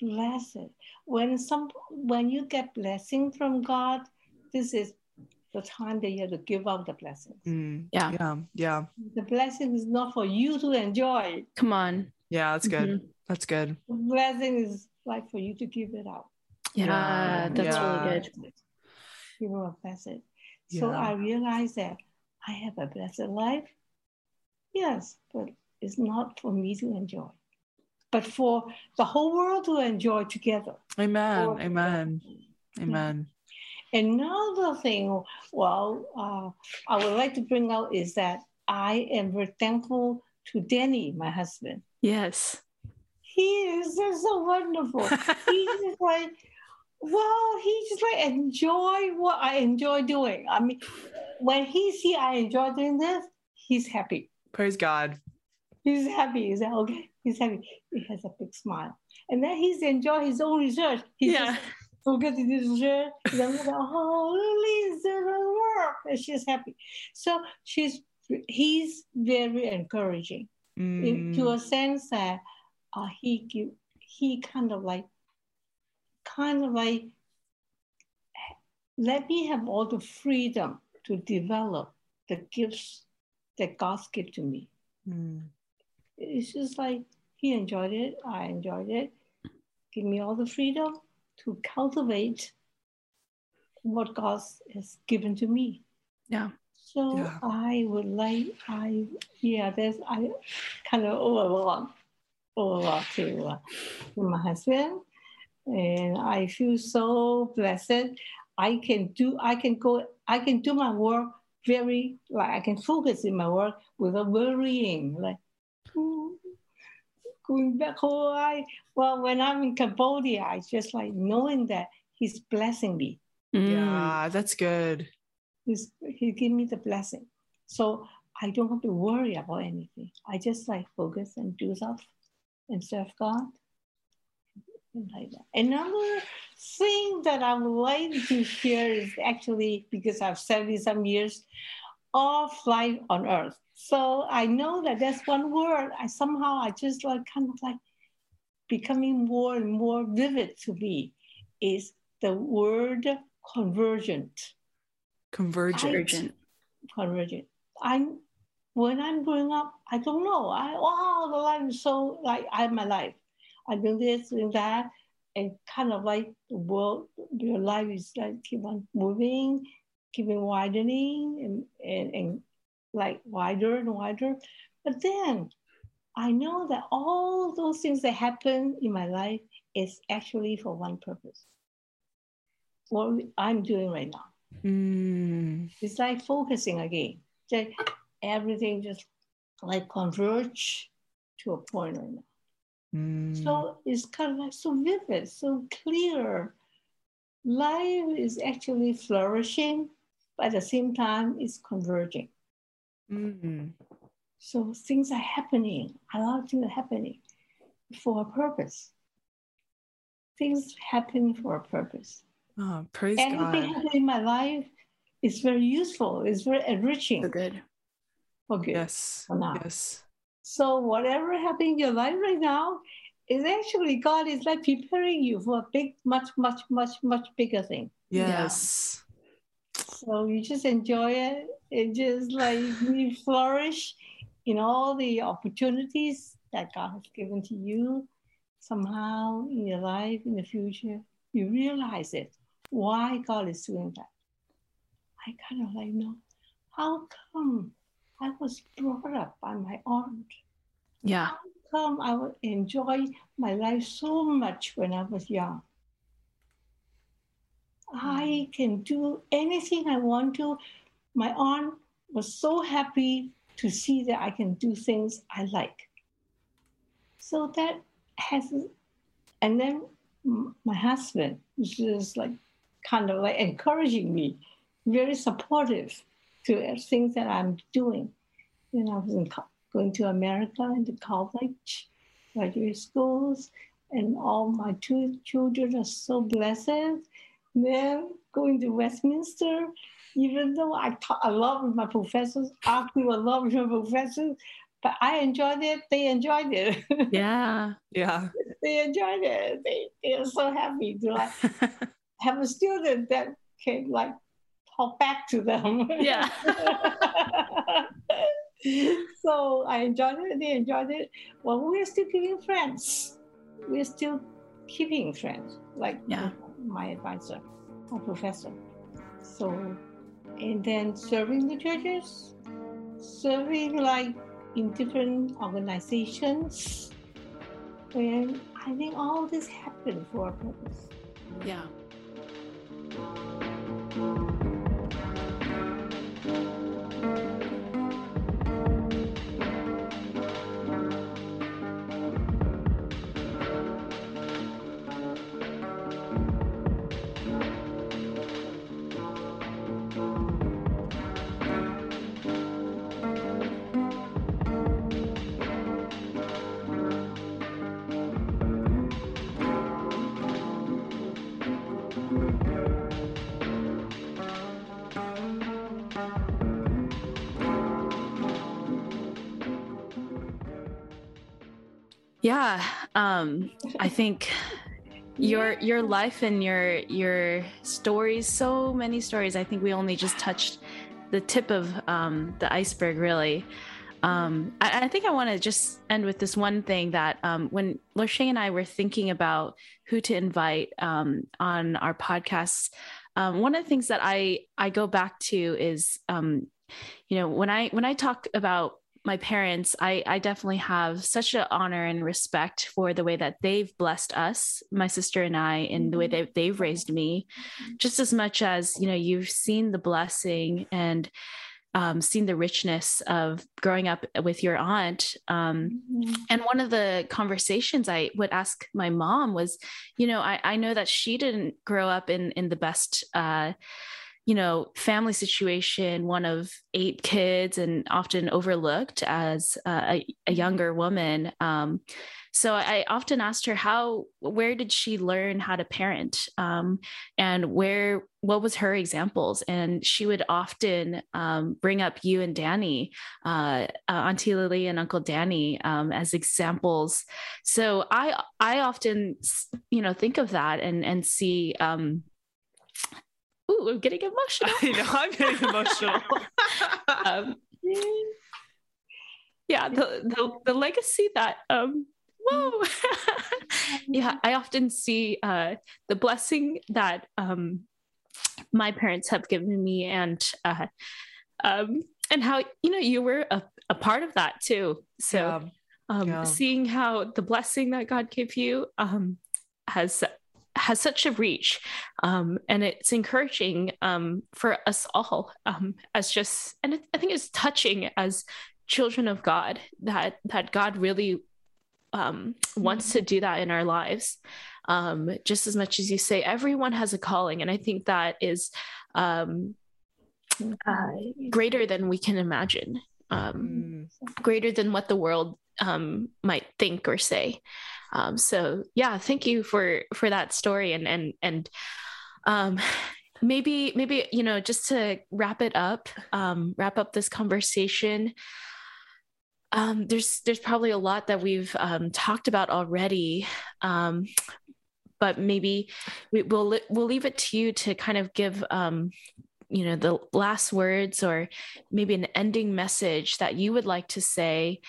Speaker 3: blessed. When some when you get blessing from God, this is the time that you have to give up the blessings.
Speaker 1: Mm.
Speaker 2: Yeah.
Speaker 1: Yeah. Yeah.
Speaker 3: The blessing is not for you to enjoy.
Speaker 2: come on
Speaker 1: Yeah. That's good.
Speaker 2: Mhm.
Speaker 1: That's good.
Speaker 3: The blessing is like for you to give it out.
Speaker 2: yeah,
Speaker 1: Yeah,
Speaker 2: that's
Speaker 1: yeah.
Speaker 2: really good
Speaker 3: You are blessed. So
Speaker 1: Yeah.
Speaker 3: I realized that I have a blessed life. Yes, but it's not for me to enjoy, but for the whole world to enjoy together.
Speaker 1: Amen.
Speaker 3: Or-
Speaker 1: Amen. Amen.
Speaker 3: Another thing, well, uh, I would like to bring out is that I am very thankful to Danny, my husband.
Speaker 2: yes
Speaker 3: He is just so wonderful. He's [laughs] just like, well, he just like enjoy what I enjoy doing. I mean, when he see I enjoy doing this, he's happy.
Speaker 1: Praise God.
Speaker 3: He's happy. He's like, okay, he's happy. He has a big smile. And then he's enjoy his own research. He's
Speaker 2: yeah
Speaker 3: just forget to do research. Then like, oh, her work. And she's happy. So she's he's very encouraging in, to
Speaker 1: Mm.
Speaker 3: a sense that uh, he give, he kind of like kind of like let me have all the freedom to develop the gifts that God's give to me.
Speaker 1: Mm.
Speaker 3: It's just like he enjoyed it, I enjoyed it. Give me all the freedom to cultivate what God has given to me.
Speaker 2: Yeah.
Speaker 3: So yeah. I would like I yeah, there's I kind of overlook overlook to, uh, to my husband, and I feel so blessed. I can do I can go I can do my work very like I can focus in my work without worrying like going back home. I, well, when I'm in Cambodia, I just like knowing that He's blessing me.
Speaker 1: Mm. Yeah, that's good.
Speaker 3: He's, he give me the blessing. So I don't have to worry about anything. I just like focus and do stuff and serve God. Like. Another thing that I would like to share is actually because I've 70 some years of life on earth. So I know that that's one word I somehow I just like kind of like becoming more and more vivid to me is the word convergent.
Speaker 1: Convergent.
Speaker 3: convergent. I'm when I'm growing up, I don't know. I wow, the life is so like I have my life. I do this, do that, and kind of like the world, your life is like keep on moving, keeping widening and, and, and like wider and wider. But then I know that all those things that happen in my life is actually for one purpose. What I'm doing right now. Mm. It's like focusing again. Just everything just like converge to a point right now. Mm. So it's kind of like so vivid, so clear. Life is actually flourishing, but at the same time, it's converging. Mm-hmm. So things are happening. A lot of things are happening for a purpose. Things happen for a purpose.
Speaker 1: Oh, praise
Speaker 3: Everything
Speaker 1: God.
Speaker 3: happening in my life is very useful. It's very enriching.
Speaker 2: For good.
Speaker 3: For good.
Speaker 1: Yes.
Speaker 3: For now.
Speaker 1: Yes.
Speaker 3: So whatever happening in your life right now is actually God is like preparing you for a big, much, much, much, much bigger thing.
Speaker 1: Yes.
Speaker 3: Yeah. So you just enjoy it it just like [sighs] you flourish in all the opportunities that God has given to you. Somehow in your life, in the future, you realize it. Why God is doing that? I kind of like know how come I was brought up by my aunt.
Speaker 2: Yeah.
Speaker 3: How come I would enjoy my life so much when I was young? I hmm. can do anything I want to my aunt was so happy to see that I can do things I like. So that has, and then my husband was just like kind of like encouraging me, very supportive to things that I'm doing. You know, I was in, going to America into college, graduate schools, and all my two children are so blessed. Then going to Westminster, even though I taught a lot with my professors, argue a lot with my professors, but I enjoyed it. They enjoyed it. [laughs]
Speaker 2: Yeah.
Speaker 1: yeah.
Speaker 3: they enjoyed it. They, they are so happy to like [laughs] have a student that can like talk back to them.
Speaker 2: Yeah. [laughs]
Speaker 3: so I enjoyed it. They enjoyed it. Well, we're still keeping friends. We're still keeping friends, like
Speaker 2: yeah.
Speaker 3: my advisor, my professor. So and then serving the churches, serving like in different organizations. And I think all this happened for a purpose.
Speaker 2: Yeah. Yeah, um, I think your your life and your your stories, so many stories. I think we only just touched the tip of um, the iceberg, really. Um, I, I, think I want to just end with this one thing that um, when Lachey and I were thinking about who to invite um, on our podcasts, um, one of the things that I I go back to is um, you know, when I when I talk about my parents, I, I definitely have such an honor and respect for the way that they've blessed us, my sister and I, in the way mm-hmm. that they've raised me, just as much as, you know, you've seen the blessing and um, seen the richness of growing up with your aunt. Um, mm-hmm. And one of the conversations I would ask my mom was, you know, I, I know that she didn't grow up in in the best. Uh, you know, family situation, one of eight kids, and often overlooked as a, a younger woman. Um, so I often asked her how, where did she learn how to parent, um, and where, what was her examples? And she would often um, bring up you and Danny, uh, uh, Auntie Lily and Uncle Danny, um, as examples. So I, I often, you know, think of that and and see um, Ooh, I'm getting emotional.
Speaker 1: I know, I'm getting emotional. [laughs] um,
Speaker 2: yeah, the, the, the legacy that um whoa [laughs] yeah i often see uh the blessing that um my parents have given me and uh um and how you know you were a, a part of that too so yeah. um yeah. seeing how the blessing that god gave you um has has such a reach um, and it's encouraging um, for us all um, as just and it, i think it's touching as children of god that that god really um, wants to do that in our lives um, just as much as you say everyone has a calling and i think that is um, uh, greater than we can imagine mm. greater than what the world might think or say um, so yeah thank you for for that story and and and um, maybe maybe you know just to wrap it up um, wrap up this conversation um, there's there's probably a lot that we've um, talked about already um, but maybe we, will we'll leave it to you to kind of give um, you know the last words or maybe an ending message that you would like to say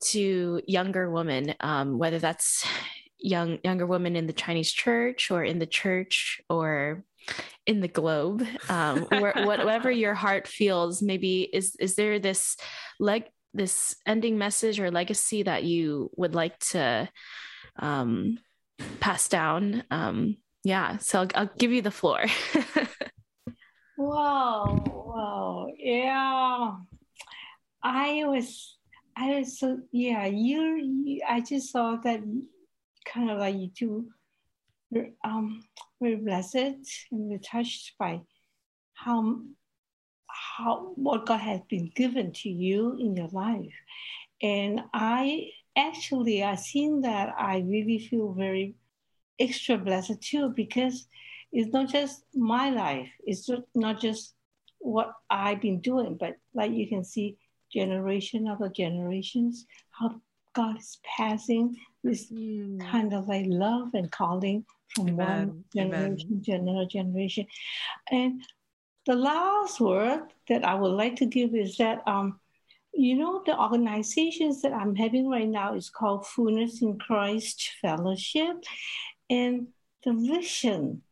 Speaker 2: to younger women, um, whether that's young younger women in the Chinese church or in the church or in the globe, um, whatever [laughs] your heart feels. Maybe is is there this leg this ending message or legacy that you would like to um, pass down? Um, yeah, so I'll, I'll give you the floor. [laughs]
Speaker 3: wow, wow, yeah. I was I so yeah, you, I just saw that kind of like you two um very blessed and we're touched by how how what God has been given to you in your life. And I actually I seen that I really feel very extra blessed too because it's not just my life, it's not just what I've been doing, but like you can see generation after generations, how God is passing this mm. kind of like love and calling from Amen. one generation to another generation. And the last word that I would like to give is that um, you know the organizations that I'm having right now is called Fullness in Christ Fellowship, and the vision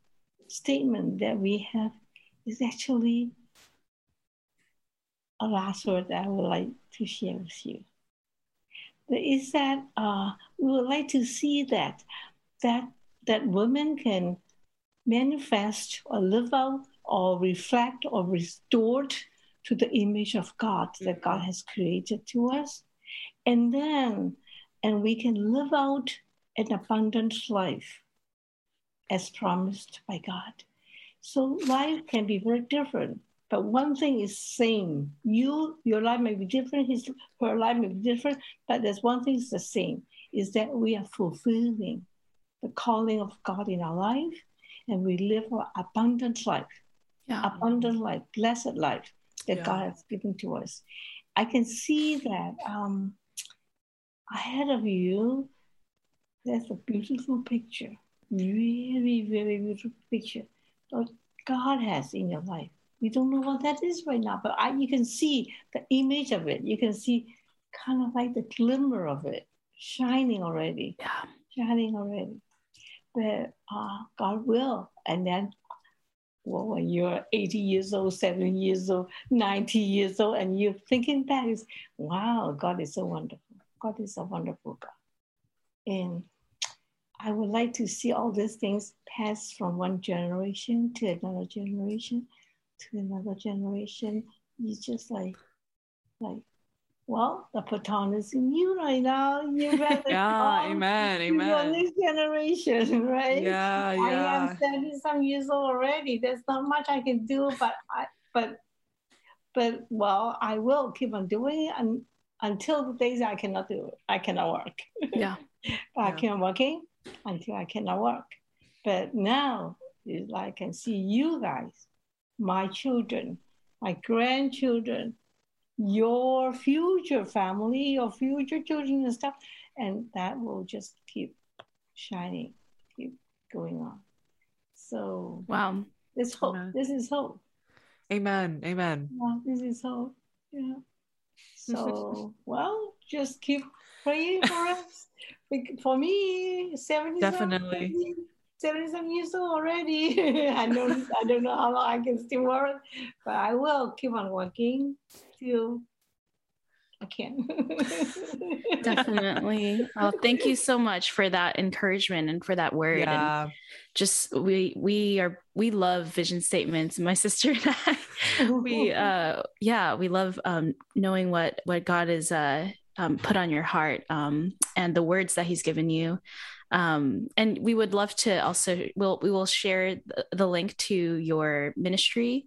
Speaker 3: statement that we have is actually a last word that I would like to share with you. is that uh, we would like to see that that that women can manifest or live out or reflect or restored to the image of God that God has created to us. And then, and we can live out an abundant life as promised by God. So life can be very different but one thing is same. You, your life may be different, his her life may be different, but there's one thing is the same, is that we are fulfilling the calling of God in our life and we live an abundant life. Yeah. Abundant life, blessed life that yeah. God has given to us. I can see that um, ahead of you, there's a beautiful picture, really, very beautiful picture that God has in your life. We don't know what that is right now, but I, you can see the image of it. You can see kind of like the glimmer of it shining already. Yeah. Shining already. But uh, God will. And then well, when you're 80 years old, 70 years old, 90 years old, and you're thinking back, is wow, God is so wonderful. God is a wonderful God. And I would like to see all these things pass from one generation to another generation to another generation. It's just like, like, well, the baton is in you right now. You [laughs]
Speaker 1: yeah, amen, amen.
Speaker 3: Your next generation, [laughs] right?
Speaker 1: Yeah, yeah.
Speaker 3: I am seventy some years old already. There's not much I can do, but I, but, but well, I will keep on doing it and, until the days I cannot do it. I cannot work.
Speaker 2: Yeah. [laughs]
Speaker 3: I
Speaker 1: Yeah.
Speaker 3: keep working until I cannot work. But now is I can see you guys, my children, my grandchildren, your future family, your future children and stuff, and that will just keep shining, keep going on. So
Speaker 2: Wow.
Speaker 3: this hope.
Speaker 1: Amen.
Speaker 3: This is hope.
Speaker 1: Amen. Amen.
Speaker 3: Yeah, this is hope. Yeah. [laughs] So well, just keep praying for us. [laughs] For me, seventy
Speaker 1: Definitely.
Speaker 3: Seventy some years old already. [laughs] I know I don't know how long I can still work, but I will keep on working till I can. [laughs]
Speaker 2: Definitely. Well, thank you so much for that encouragement and for that word. And
Speaker 1: Yeah.
Speaker 2: just we we are we love vision statements. My [laughs] sister and I, we uh yeah, we love um knowing what what God has uh um, put on your heart um and the words that He's given you. Um, and we would love to also we'll we will share the, the link to your ministry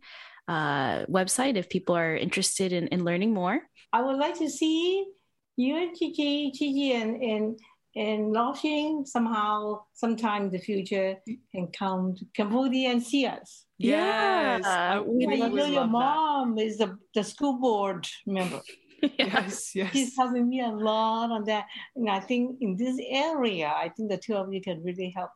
Speaker 2: uh website if people are interested in, in learning more.
Speaker 3: I would like to see you and Gigi, Gigi and and and Laoxing somehow sometime in the future can come to Cambodia and see us.
Speaker 1: Yes.
Speaker 2: Yeah.
Speaker 1: I- we
Speaker 3: Yeah, you know your mom is the, the school board member. [laughs]
Speaker 1: Yes. Yes.
Speaker 3: She's helping me a lot on that. And I think in this area, I think the two of you can really help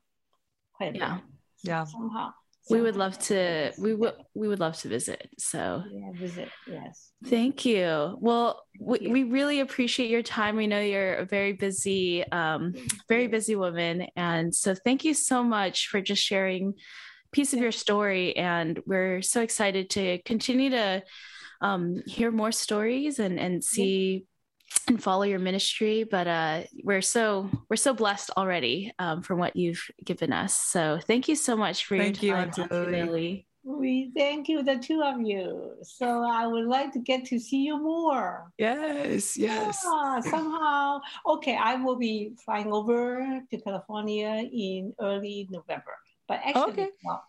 Speaker 3: quite a
Speaker 2: Yeah.
Speaker 3: bit.
Speaker 1: Yeah.
Speaker 3: Somehow.
Speaker 2: we would love to we would we would love to visit so
Speaker 3: Yeah, visit. Yes.
Speaker 2: thank you well we,
Speaker 3: you.
Speaker 2: we really appreciate your time we know you're a very busy um very busy woman and so thank you so much for just sharing a piece of your story and we're so excited to continue to um hear more stories and and see and follow your ministry but uh we're so we're so blessed already um from what you've given us so thank you so much for
Speaker 1: Thank you,
Speaker 2: your time
Speaker 1: Auntie
Speaker 2: Auntie
Speaker 1: Lily.
Speaker 2: Lily.
Speaker 3: We thank you, the two of you. So I would like to get to see you more.
Speaker 1: Yes. Yes.
Speaker 3: Yeah, somehow. Okay, I will be flying over to California in early November. But actually,
Speaker 1: Okay.
Speaker 3: well,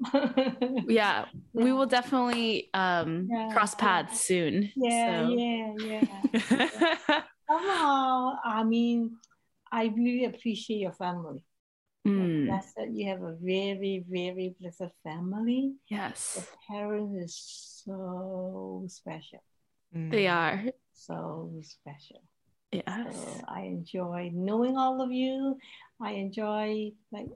Speaker 3: yeah. [laughs]
Speaker 2: yeah we will definitely um
Speaker 3: Yeah.
Speaker 2: cross paths soon
Speaker 3: Yeah,
Speaker 2: so
Speaker 3: yeah, yeah. [laughs] Somehow, I mean, I really appreciate your family.
Speaker 2: mm,
Speaker 3: That's that you have a very, very blessed family.
Speaker 2: Yes.
Speaker 3: The parents is so special,
Speaker 2: they
Speaker 1: Mm.
Speaker 2: are
Speaker 3: so special.
Speaker 2: yes
Speaker 3: So I enjoy knowing all of you. I enjoy like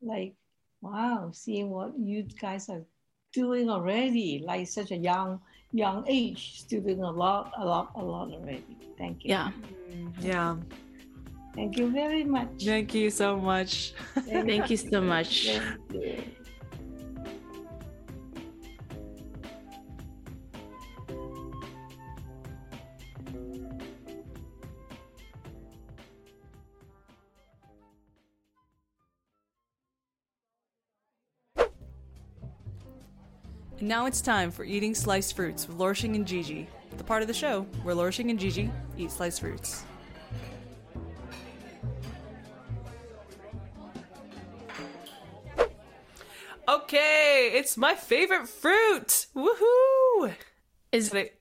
Speaker 3: like wow, seeing what you guys are doing already, like such a young young age, still doing a lot, a lot, a lot already. Thank you.
Speaker 2: yeah
Speaker 1: Mm, Yeah.
Speaker 3: Thank you very much.
Speaker 1: Thank you so much.
Speaker 2: thank you so much
Speaker 1: now it's time for eating sliced fruits with Lorshing and Gigi, the part of the show where Lorshing and Gigi eat sliced fruits. Okay, it's my favorite fruit. Woohoo!
Speaker 2: is
Speaker 1: Today,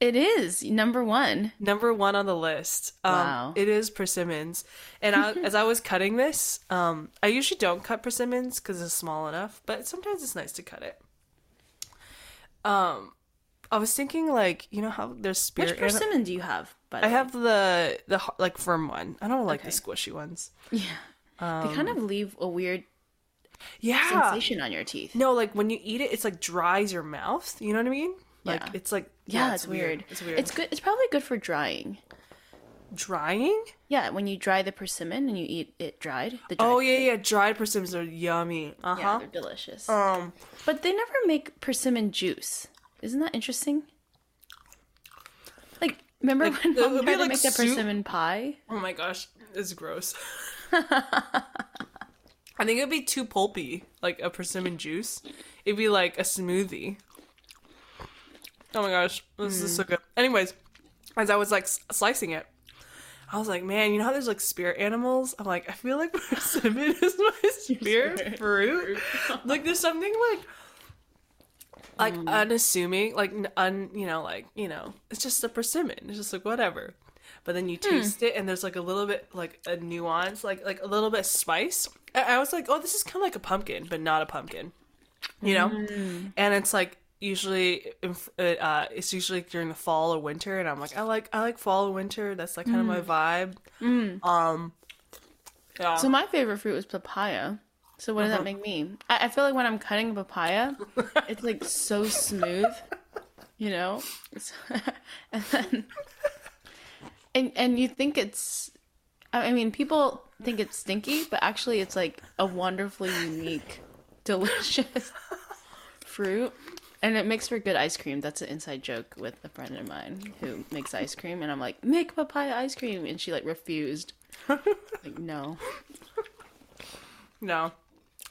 Speaker 2: it is number one
Speaker 1: number one on the list. Um,
Speaker 2: Wow.
Speaker 1: It is persimmons. And I, [laughs] as I was cutting this, um, I usually don't cut persimmons because it's small enough, but sometimes it's nice to cut it. Um, I was thinking like you know how there's spirit.
Speaker 2: which persimmon do you have but
Speaker 1: I have the the like firm one. I don't like the squishy ones. [laughs]
Speaker 2: yeah
Speaker 1: Um,
Speaker 2: they kind of leave a weird
Speaker 1: yeah.
Speaker 2: sensation on your teeth
Speaker 1: No, like when you eat it, it's like dries your mouth. You know what I mean? Like
Speaker 2: Yeah.
Speaker 1: it's like
Speaker 2: yeah, it's, weird.
Speaker 1: It's weird.
Speaker 2: it's good it's probably good for drying
Speaker 1: Drying?
Speaker 2: Yeah, when you dry the persimmon and you eat it dried. The dried
Speaker 1: Oh yeah, yeah. Dried persimmons are yummy. Uh
Speaker 2: Yeah,
Speaker 1: huh.
Speaker 2: they're delicious.
Speaker 1: um.
Speaker 2: but they never make persimmon juice. Isn't that interesting? Like, remember
Speaker 1: Like,
Speaker 2: when mom tried
Speaker 1: be
Speaker 2: to
Speaker 1: like
Speaker 2: make that
Speaker 1: soup.
Speaker 2: persimmon pie?
Speaker 1: Oh my gosh, it's gross. [laughs] [laughs] I think it'd be too pulpy, like a persimmon juice. It'd be like a smoothie. Oh my gosh, this is so good. Anyways, as I was like s- slicing it, I was like, man, you know how there's like spirit animals? I'm like, I feel like [laughs] persimmon is my [laughs] spirit fruit. like there's something like like mm. unassuming, like un, you know, like you know, it's just a persimmon. It's just like whatever. But then you hmm. taste it, and there's like a little bit like a nuance, like like a little bit of spice. I, I was like, oh, this is kind of like a pumpkin, but not a pumpkin, you know. Mm. And it's like usually, it, uh, it's usually during the fall or winter, and I'm like, I like I like fall or winter. That's like kind of my vibe. Um, yeah.
Speaker 2: So my favorite fruit was papaya. So what does that make me? I, I feel like when I'm cutting papaya, [laughs] it's like so smooth, you know. [laughs] And then, and and you think it's, I mean, people think it's stinky, but actually, it's like a wonderfully unique, delicious [laughs] fruit. And it makes for good ice cream. That's an inside joke with a friend of mine who makes ice cream, and I'm like, make papaya ice cream, and she like refused. [laughs] Like no.
Speaker 1: No.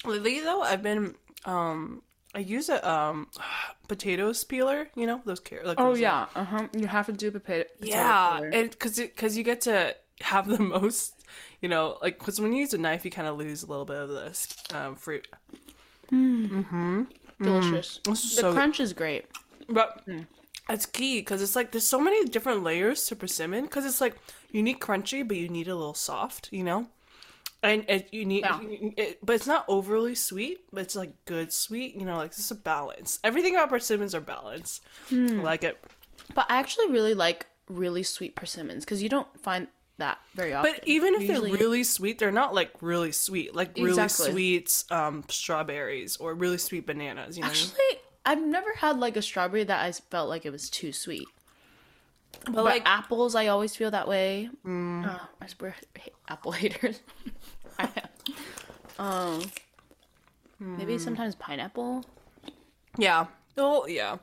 Speaker 1: Lately though, I've been um I use a um [sighs] potatoes peeler, you know, those car- like
Speaker 2: Oh
Speaker 1: those,
Speaker 2: yeah, uh huh. You have to do potato.
Speaker 1: Yeah, and cuz cuz you get to have the [laughs] most, you know, like cuz when you use a knife you kind of lose a little bit of this um fruit. Mm.
Speaker 2: delicious.
Speaker 1: This is
Speaker 2: The
Speaker 1: so
Speaker 2: crunch is great.
Speaker 1: But mm. it's key because it's like there's so many different layers to persimmon because it's like you need crunchy, but you need a little soft, you know. And it, you need,
Speaker 2: Yeah.
Speaker 1: it, but it's not overly sweet. But it's like good sweet, you know. Like this is a balance. Everything about persimmons are balanced. I hmm. like it.
Speaker 2: But I actually really like really sweet persimmons because you don't find that very often.
Speaker 1: But even if
Speaker 2: Usually-
Speaker 1: they're really sweet, they're not like really sweet, like really
Speaker 2: Exactly.
Speaker 1: sweet um, strawberries or really sweet bananas. You know,
Speaker 2: actually, I've never had like a strawberry that I felt like it was too sweet.
Speaker 1: but
Speaker 2: But
Speaker 1: like
Speaker 2: apples, I always feel that way. Oh, I swear, apple [laughs] haters. I am. Um, maybe sometimes pineapple.
Speaker 1: Yeah. Oh, yeah.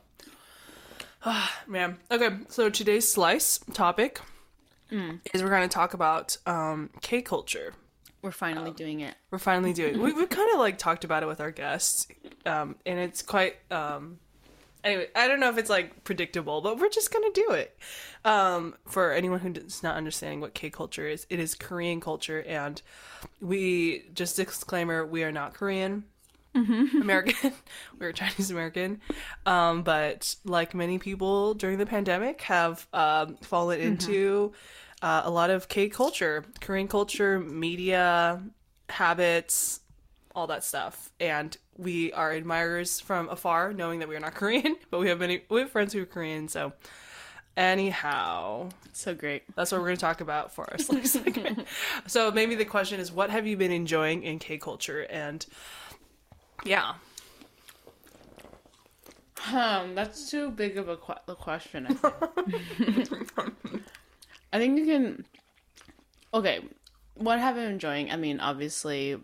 Speaker 1: Ah, [sighs] man. Okay, so today's slice topic is we're going to talk about um, K culture.
Speaker 2: We're finally doing it.
Speaker 1: We're finally doing. We we kind of like talked about it with our guests, um, and it's quite. Um, anyway, I don't know if it's like predictable, but we're just gonna do it. Um, for anyone who is not understanding what K culture is, it is Korean culture, and we just disclaimer: we are not Korean. [laughs] American. [laughs] We're Chinese American. Um, but like many people during the pandemic have um, fallen into uh, a lot of K culture, Korean culture, media, habits, all that stuff. And we are admirers from afar, knowing that we are not [laughs] Korean, but we have many we have friends who are Korean, so anyhow,
Speaker 2: So great.
Speaker 1: that's what we're going to talk about for our segment. so maybe the question is, what have you been enjoying in K culture? And yeah,
Speaker 2: Um, that's too big of a, a question. I think. [laughs] I think you can. Okay, what have I been enjoying? I mean, obviously,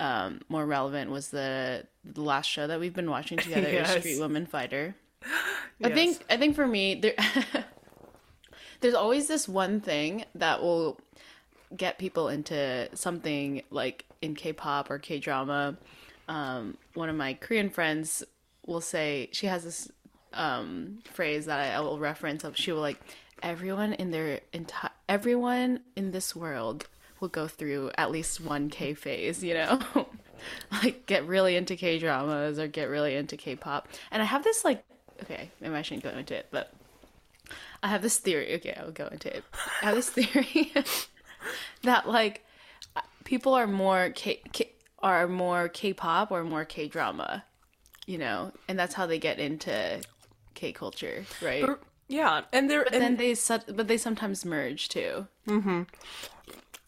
Speaker 2: um, more relevant was the the last show that we've been watching [laughs] together,
Speaker 1: Yes.
Speaker 2: Street Woman Fighter. I think I think for me there [laughs] there's always this one thing that will get people into something like in K-pop or K-drama. Um, one of my Korean friends will say she has this um, phrase that I, I will reference she will like everyone in their entire everyone in this world will go through at least one K phase, you know? [laughs] like get really into K dramas or get really into K pop. And I have this like okay, maybe I shouldn't go into it, but I have this theory. Okay, I'll go into it. I have this [laughs] theory [laughs] that like people are more K, K are more K-pop or more K-drama, you know, and that's how they get into K culture, right?
Speaker 1: But- yeah, and there
Speaker 2: But
Speaker 1: and
Speaker 2: then they but they sometimes merge too. Mm-hmm.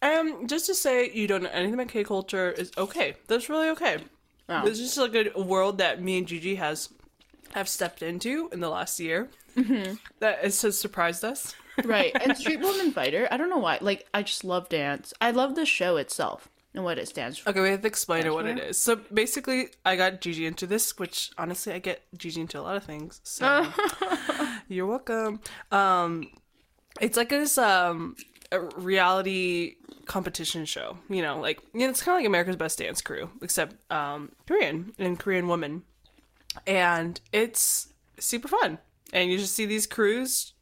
Speaker 1: Um just to say you don't know anything about K culture is okay. That's really okay.
Speaker 2: Oh.
Speaker 1: It's just like a world that me and Gigi has have stepped into in the last year
Speaker 2: Mm-hmm.
Speaker 1: that has surprised us.
Speaker 2: right. And [laughs] Street Woman Fighter, I don't know why. Like, I just love dance. I love the show itself and what it stands for.
Speaker 1: Okay, we have to explain it what it is. So basically, I got Gigi into this, which honestly, I get Gigi into a lot of things. So [laughs] [laughs] you're welcome. Um, it's like this um a reality competition show. You know, like you know, it's kind of like America's Best Dance Crew, except um Korean and Korean woman, and it's super fun. And you just see these crews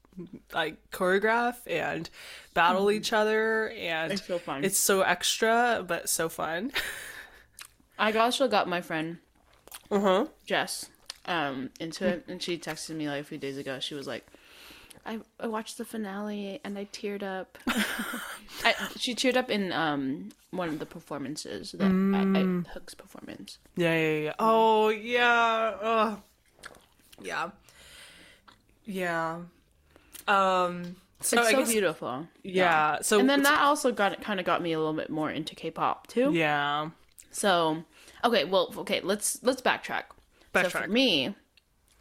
Speaker 1: like choreograph and battle mm-hmm. each other and
Speaker 2: it's so fun
Speaker 1: it's so extra but so fun [laughs]
Speaker 2: i also got my friend
Speaker 1: uh-huh
Speaker 2: jess um into it and she texted me like a few days ago she was like I, I watched the finale and I teared up. [laughs] I, she teared up in um one of the performances that mm. I, I, Hook's performance.
Speaker 1: Yeah, yeah, yeah. Oh yeah. Oh. Yeah. Yeah. Um,
Speaker 2: so it's I so guess, beautiful.
Speaker 1: Yeah, yeah. So
Speaker 2: and then that also got kind of got me a little bit more into K-pop too.
Speaker 1: Yeah.
Speaker 2: So okay, well, okay, let's let's backtrack. Backtrack. So for me,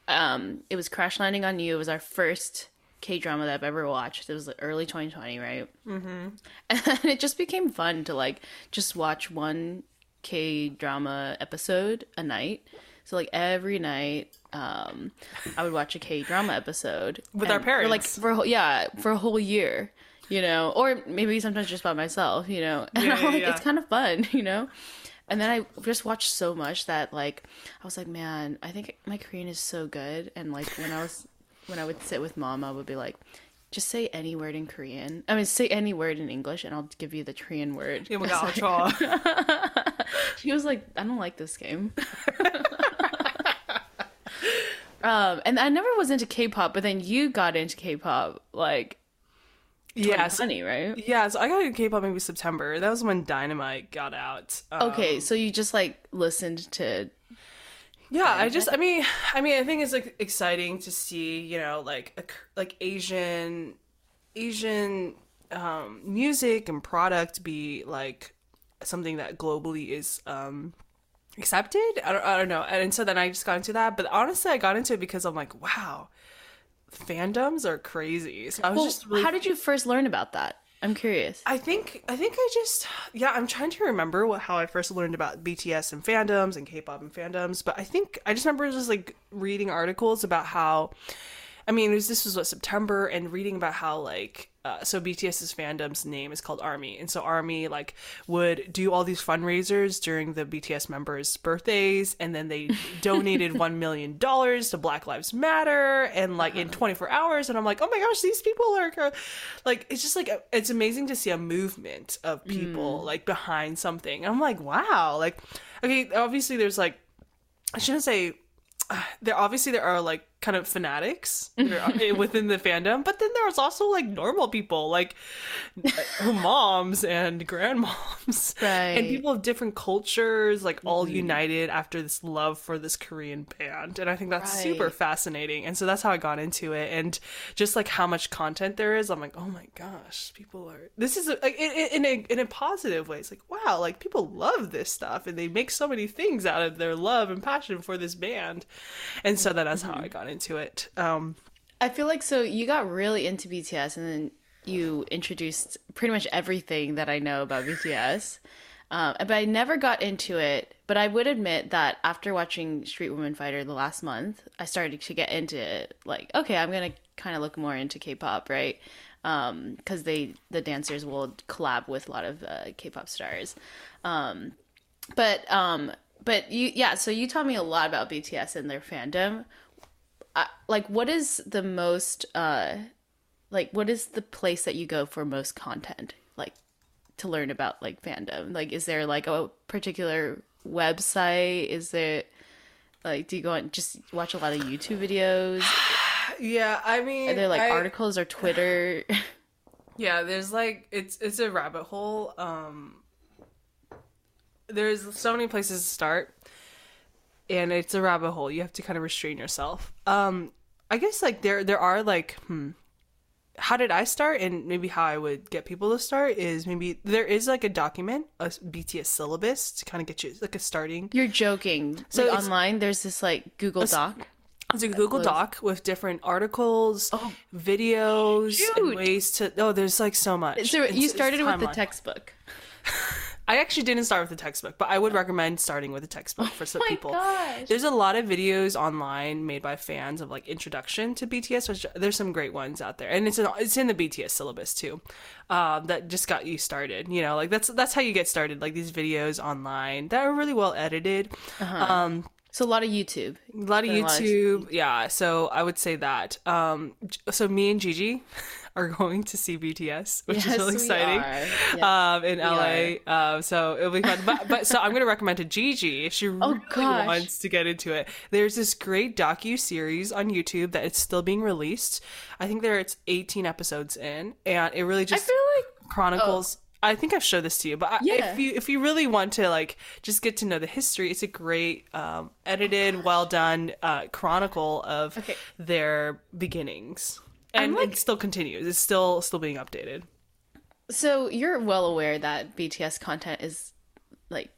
Speaker 2: um, it was Crash Landing on You. It was our first K drama that I've ever watched. It was like early 2020, right?
Speaker 1: Mm-hmm. [laughs]
Speaker 2: And it just became fun to like just watch one K drama episode a night. So like every night, um, I would watch a K drama episode
Speaker 1: with our parents.
Speaker 2: For like for a whole, yeah, for a whole year, you know, or maybe sometimes just by myself, you know. [laughs] And yeah, like, yeah. it's kind of fun, [laughs] you know. And then I just watched so much that like I was like, man, I think my Korean is so good. And like when I was when I would sit with mom, I would be like, just say any word in Korean. I mean, say any word in English, and I'll give you the Korean word.
Speaker 1: Oh my gosh,
Speaker 2: she was like, I don't like this game. [laughs] Um, and I never was into K-pop, but then you got into K-pop like yeah, funny, right?
Speaker 1: Yeah, so I got into K-pop maybe September. That was when Dynamite got out.
Speaker 2: Um, okay, so you just like listened to.
Speaker 1: Yeah, I just, I mean, I mean, I think it's like exciting to see, you know, like a, like Asian, Asian um, music and product be like something that globally is um accepted. I don't, I don't know. And so then I just got into that. But honestly, I got into it because I'm like, wow, fandoms are crazy. So I was well, just.
Speaker 2: Really... How did you first learn about that? I'm curious.
Speaker 1: I think I think I just yeah I'm trying to remember what how I first learned about BTS and fandoms and K-pop and fandoms, but I think I just remember just like reading articles about how I mean, was, this was what September, and reading about how like uh, so BTS's fandom's name is called Army, and so Army like would do all these fundraisers during the BTS members' birthdays, and then they donated [laughs] one million dollars to Black Lives Matter, and like in 24 hours, and I'm like, oh my gosh, these people are like, it's just like it's amazing to see a movement of people mm. like behind something. And I'm like, wow, like okay, obviously there's like I shouldn't say there obviously there are like kind of fanatics [laughs] within the fandom, but then there's also like normal people, like [laughs] moms and grandmoms,
Speaker 2: right.
Speaker 1: and people of different cultures, like all mm-hmm. united after this love for this Korean band, and I think that's right. super fascinating. And so that's how I got into it, and just like how much content there is, I'm like, oh my gosh, people are. This is like in, in a in a positive way. It's like wow, like people love this stuff, and they make so many things out of their love and passion for this band, and so that's mm-hmm. how I got into into it. Um,
Speaker 2: I feel like so you got really into BTS and then you introduced pretty much everything that I know about BTS. Um, but I never got into it. But I would admit that after watching Street Woman Fighter the last month, I started to get into it. Like, okay, I'm gonna kind of look more into K-pop, right? Because um, they the dancers will collab with a lot of uh, K-pop stars. Um, but um, but you yeah, so you taught me a lot about BTS and their fandom like what is the most uh like what is the place that you go for most content? Like to learn about like fandom? Like is there like a particular website? Is there like do you go and just watch a lot of youtube videos? [sighs]
Speaker 1: Yeah i mean
Speaker 2: are there like I, articles or twitter? [laughs]
Speaker 1: Yeah there's like it's it's a rabbit hole. Um there's so many places to start and it's a rabbit hole. You have to kind of restrain yourself. Um, I guess like there there are like hmm, how did I start and maybe how I would get people to start is maybe there is like a document, a BTS syllabus to kind of get you like a starting.
Speaker 2: You're joking. So like online there's this like Google Doc.
Speaker 1: It's a Google
Speaker 2: was-
Speaker 1: Doc with different articles,
Speaker 2: Oh.
Speaker 1: videos, and ways to. Oh, there's like so much.
Speaker 2: So you started with the textbook. [laughs]
Speaker 1: I actually didn't start with the textbook, but I would recommend starting with a textbook [laughs] for some
Speaker 2: Oh my
Speaker 1: people.
Speaker 2: gosh.
Speaker 1: There's a lot of videos online made by fans of like introduction to BTS, which there's some great ones out there, and it's in, it's in the BTS syllabus too. Um, that just got you started. You know, like that's that's how you get started. Like these videos online that are really well edited.
Speaker 2: Uh-huh.
Speaker 1: Um,
Speaker 2: So a lot of YouTube.
Speaker 1: a lot of
Speaker 2: a lot of-
Speaker 1: YouTube, yeah. So I would say that. Um, so me and Gigi are going to see BTS, which is
Speaker 2: Yes,
Speaker 1: really
Speaker 2: we
Speaker 1: exciting.
Speaker 2: Yes,
Speaker 1: um, in LA. Um, so it'll be fun. But but so I'm gonna recommend to Gigi if she really
Speaker 2: Oh, gosh.
Speaker 1: wants to get into it. There's this great docu series on YouTube that it's still being released. I think there it's 18 episodes in, and it really
Speaker 2: I
Speaker 1: just
Speaker 2: feel like
Speaker 1: chronicles. I think I've showed this to you, but I,
Speaker 2: Yeah.
Speaker 1: if you if you really want to like just get to know the history, it's a great um, edited, well done uh, chronicle of
Speaker 2: Okay.
Speaker 1: their beginnings, and
Speaker 2: like-
Speaker 1: it still continues. It's still still being updated.
Speaker 2: so you're well aware that BTS content is like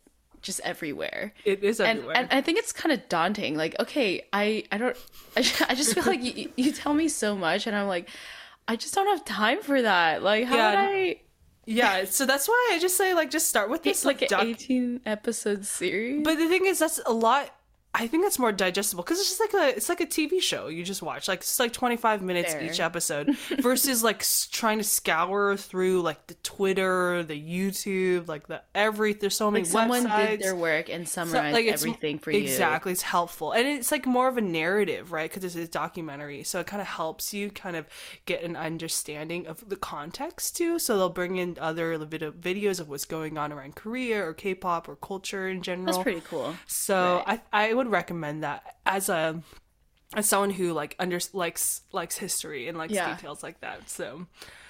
Speaker 2: just everywhere.
Speaker 1: It is everywhere.
Speaker 2: and I think it's kind of daunting. Like, okay, I I don't I, [laughs] I just feel like you, you tell me so much, and I'm like, I just don't have time for that. Like, how
Speaker 1: Yeah,
Speaker 2: would I?
Speaker 1: yeah, so that's why I just say like just start with this
Speaker 2: It's like
Speaker 1: doc-
Speaker 2: 18 episode series.
Speaker 1: But the thing is, that's a lot. I think that's more digestible because it's just like a it's like a TV show you just watch like it's like 25 minutes
Speaker 2: Fair.
Speaker 1: each episode [laughs] versus like s- trying to scour through like the Twitter, the YouTube, like the every there's so many
Speaker 2: like someone
Speaker 1: websites.
Speaker 2: did their work and
Speaker 1: So,
Speaker 2: summarized
Speaker 1: like,
Speaker 2: everything for you.
Speaker 1: Exactly, it's helpful, and it's like more of a narrative, right? Because it's a documentary, so it kind of helps you kind of get an understanding of the context too. So they'll bring in other video- videos of what's going on around Korea or K-pop or culture in general.
Speaker 2: That's pretty cool.
Speaker 1: So I I would recommend that as a as someone who like under likes likes history and likes
Speaker 2: Yeah.
Speaker 1: details like that. So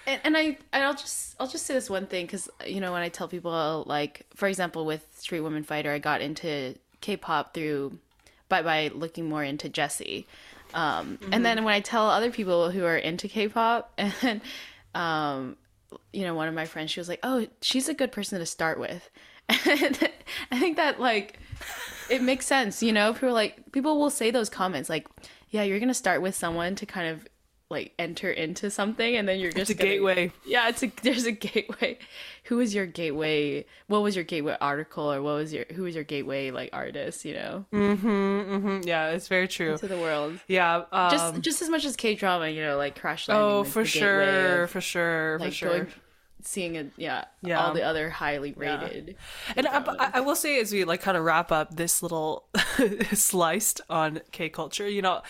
Speaker 2: and, and I and I'll just I'll just say this one thing because you know when I tell people like for example with Street Woman Fighter I got into K-pop through by by looking more into Jessi, um, and then when I tell other people who are into K-pop [laughs] and um, you know one of my friends she was like oh she's a good person to start with, [laughs] and I think that like it makes sense you know people like people will say those comments like yeah you're gonna start with someone to kind of like enter into something and then you're just
Speaker 1: it's a
Speaker 2: gonna-
Speaker 1: gateway.
Speaker 2: yeah it's a [laughs] there's a gateway who was your gateway what was your gateway article or what was your who was your gateway like artist you know
Speaker 1: Mm, hmm. Mm hmm. Yeah, it's very true.
Speaker 2: to the world
Speaker 1: Yeah, um,
Speaker 2: just just as much as k-drama you know like crash landing
Speaker 1: oh for sure,
Speaker 2: of,
Speaker 1: for sure,
Speaker 2: like
Speaker 1: for sure.
Speaker 2: Seeing it yeah,
Speaker 1: Yeah.
Speaker 2: all the other highly rated
Speaker 1: And I, I- I will say, as we like kind of wrap up this little [laughs] sliced on K culture, you know,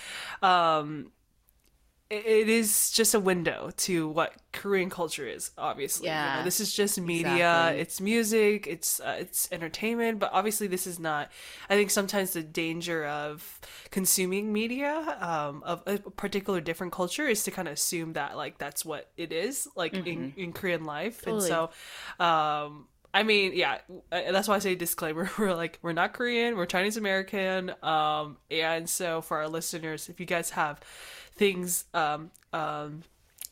Speaker 1: um, it, is just a window to what Korean culture is. Obviously, You know, this is just media.
Speaker 2: exactly.
Speaker 1: It's music. It's uh, it's entertainment. But obviously, this is not. I think sometimes the danger of consuming media um, of a particular different culture is to kind of assume that like that's what it is like in, in Korean life,
Speaker 2: Mm-hmm. Totally.
Speaker 1: and so um I mean, yeah, that's why I say disclaimer. [laughs] We're like, we're not Korean, we're Chinese American. Um, and so for our listeners, if you guys have things, um, um,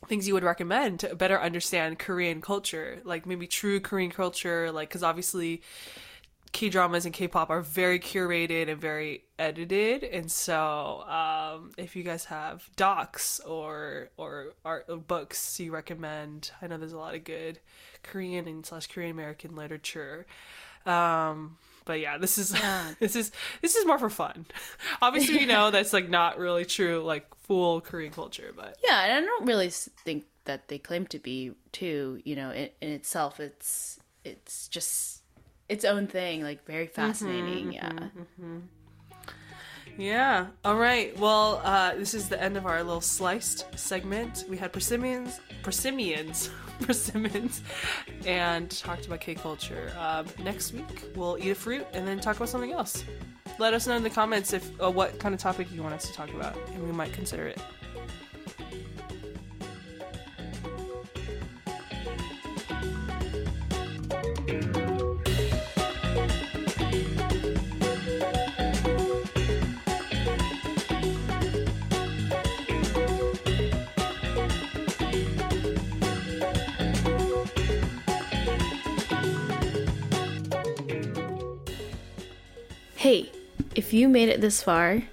Speaker 1: things you would recommend to better understand Korean culture, like maybe true Korean culture, like, because obviously K dramas and K pop are very curated and very edited, and so um, if you guys have docs or or art or books you recommend, I know there's a lot of good Korean and slash Korean American literature. Um, but yeah, this is [laughs] this is this is more for fun. [laughs] Obviously, you know that's like not really true, like full Korean culture, but
Speaker 2: yeah and i don't really think that they claim to be too you know in, in itself it's it's just its own thing like very mm-hmm, fascinating mm-hmm, yeah mm-hmm.
Speaker 1: Yeah. All right. Well, uh, this is the end of our little sliced segment. We had persimmons, persimmons, [laughs] [laughs] persimmons, and talked about K culture. Um, next week we'll eat a fruit and then talk about something else. Let us know in the comments if uh, what kind of topic you want us to talk about, and we might consider it.
Speaker 2: If you made it this far,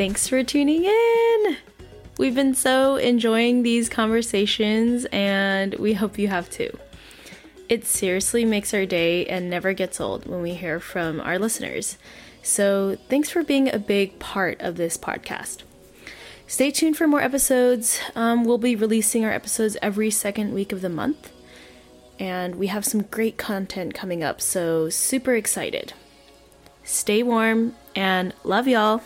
Speaker 2: Thanks for tuning in. We've been so enjoying these conversations, and we hope you have too. It seriously makes our day and never gets old when we hear from our listeners. So, thanks for being a big part of this podcast. Stay tuned for more episodes. Um, we'll be releasing our episodes every second week of the month, and we have some great content coming up, so super excited. Stay warm and love y'all.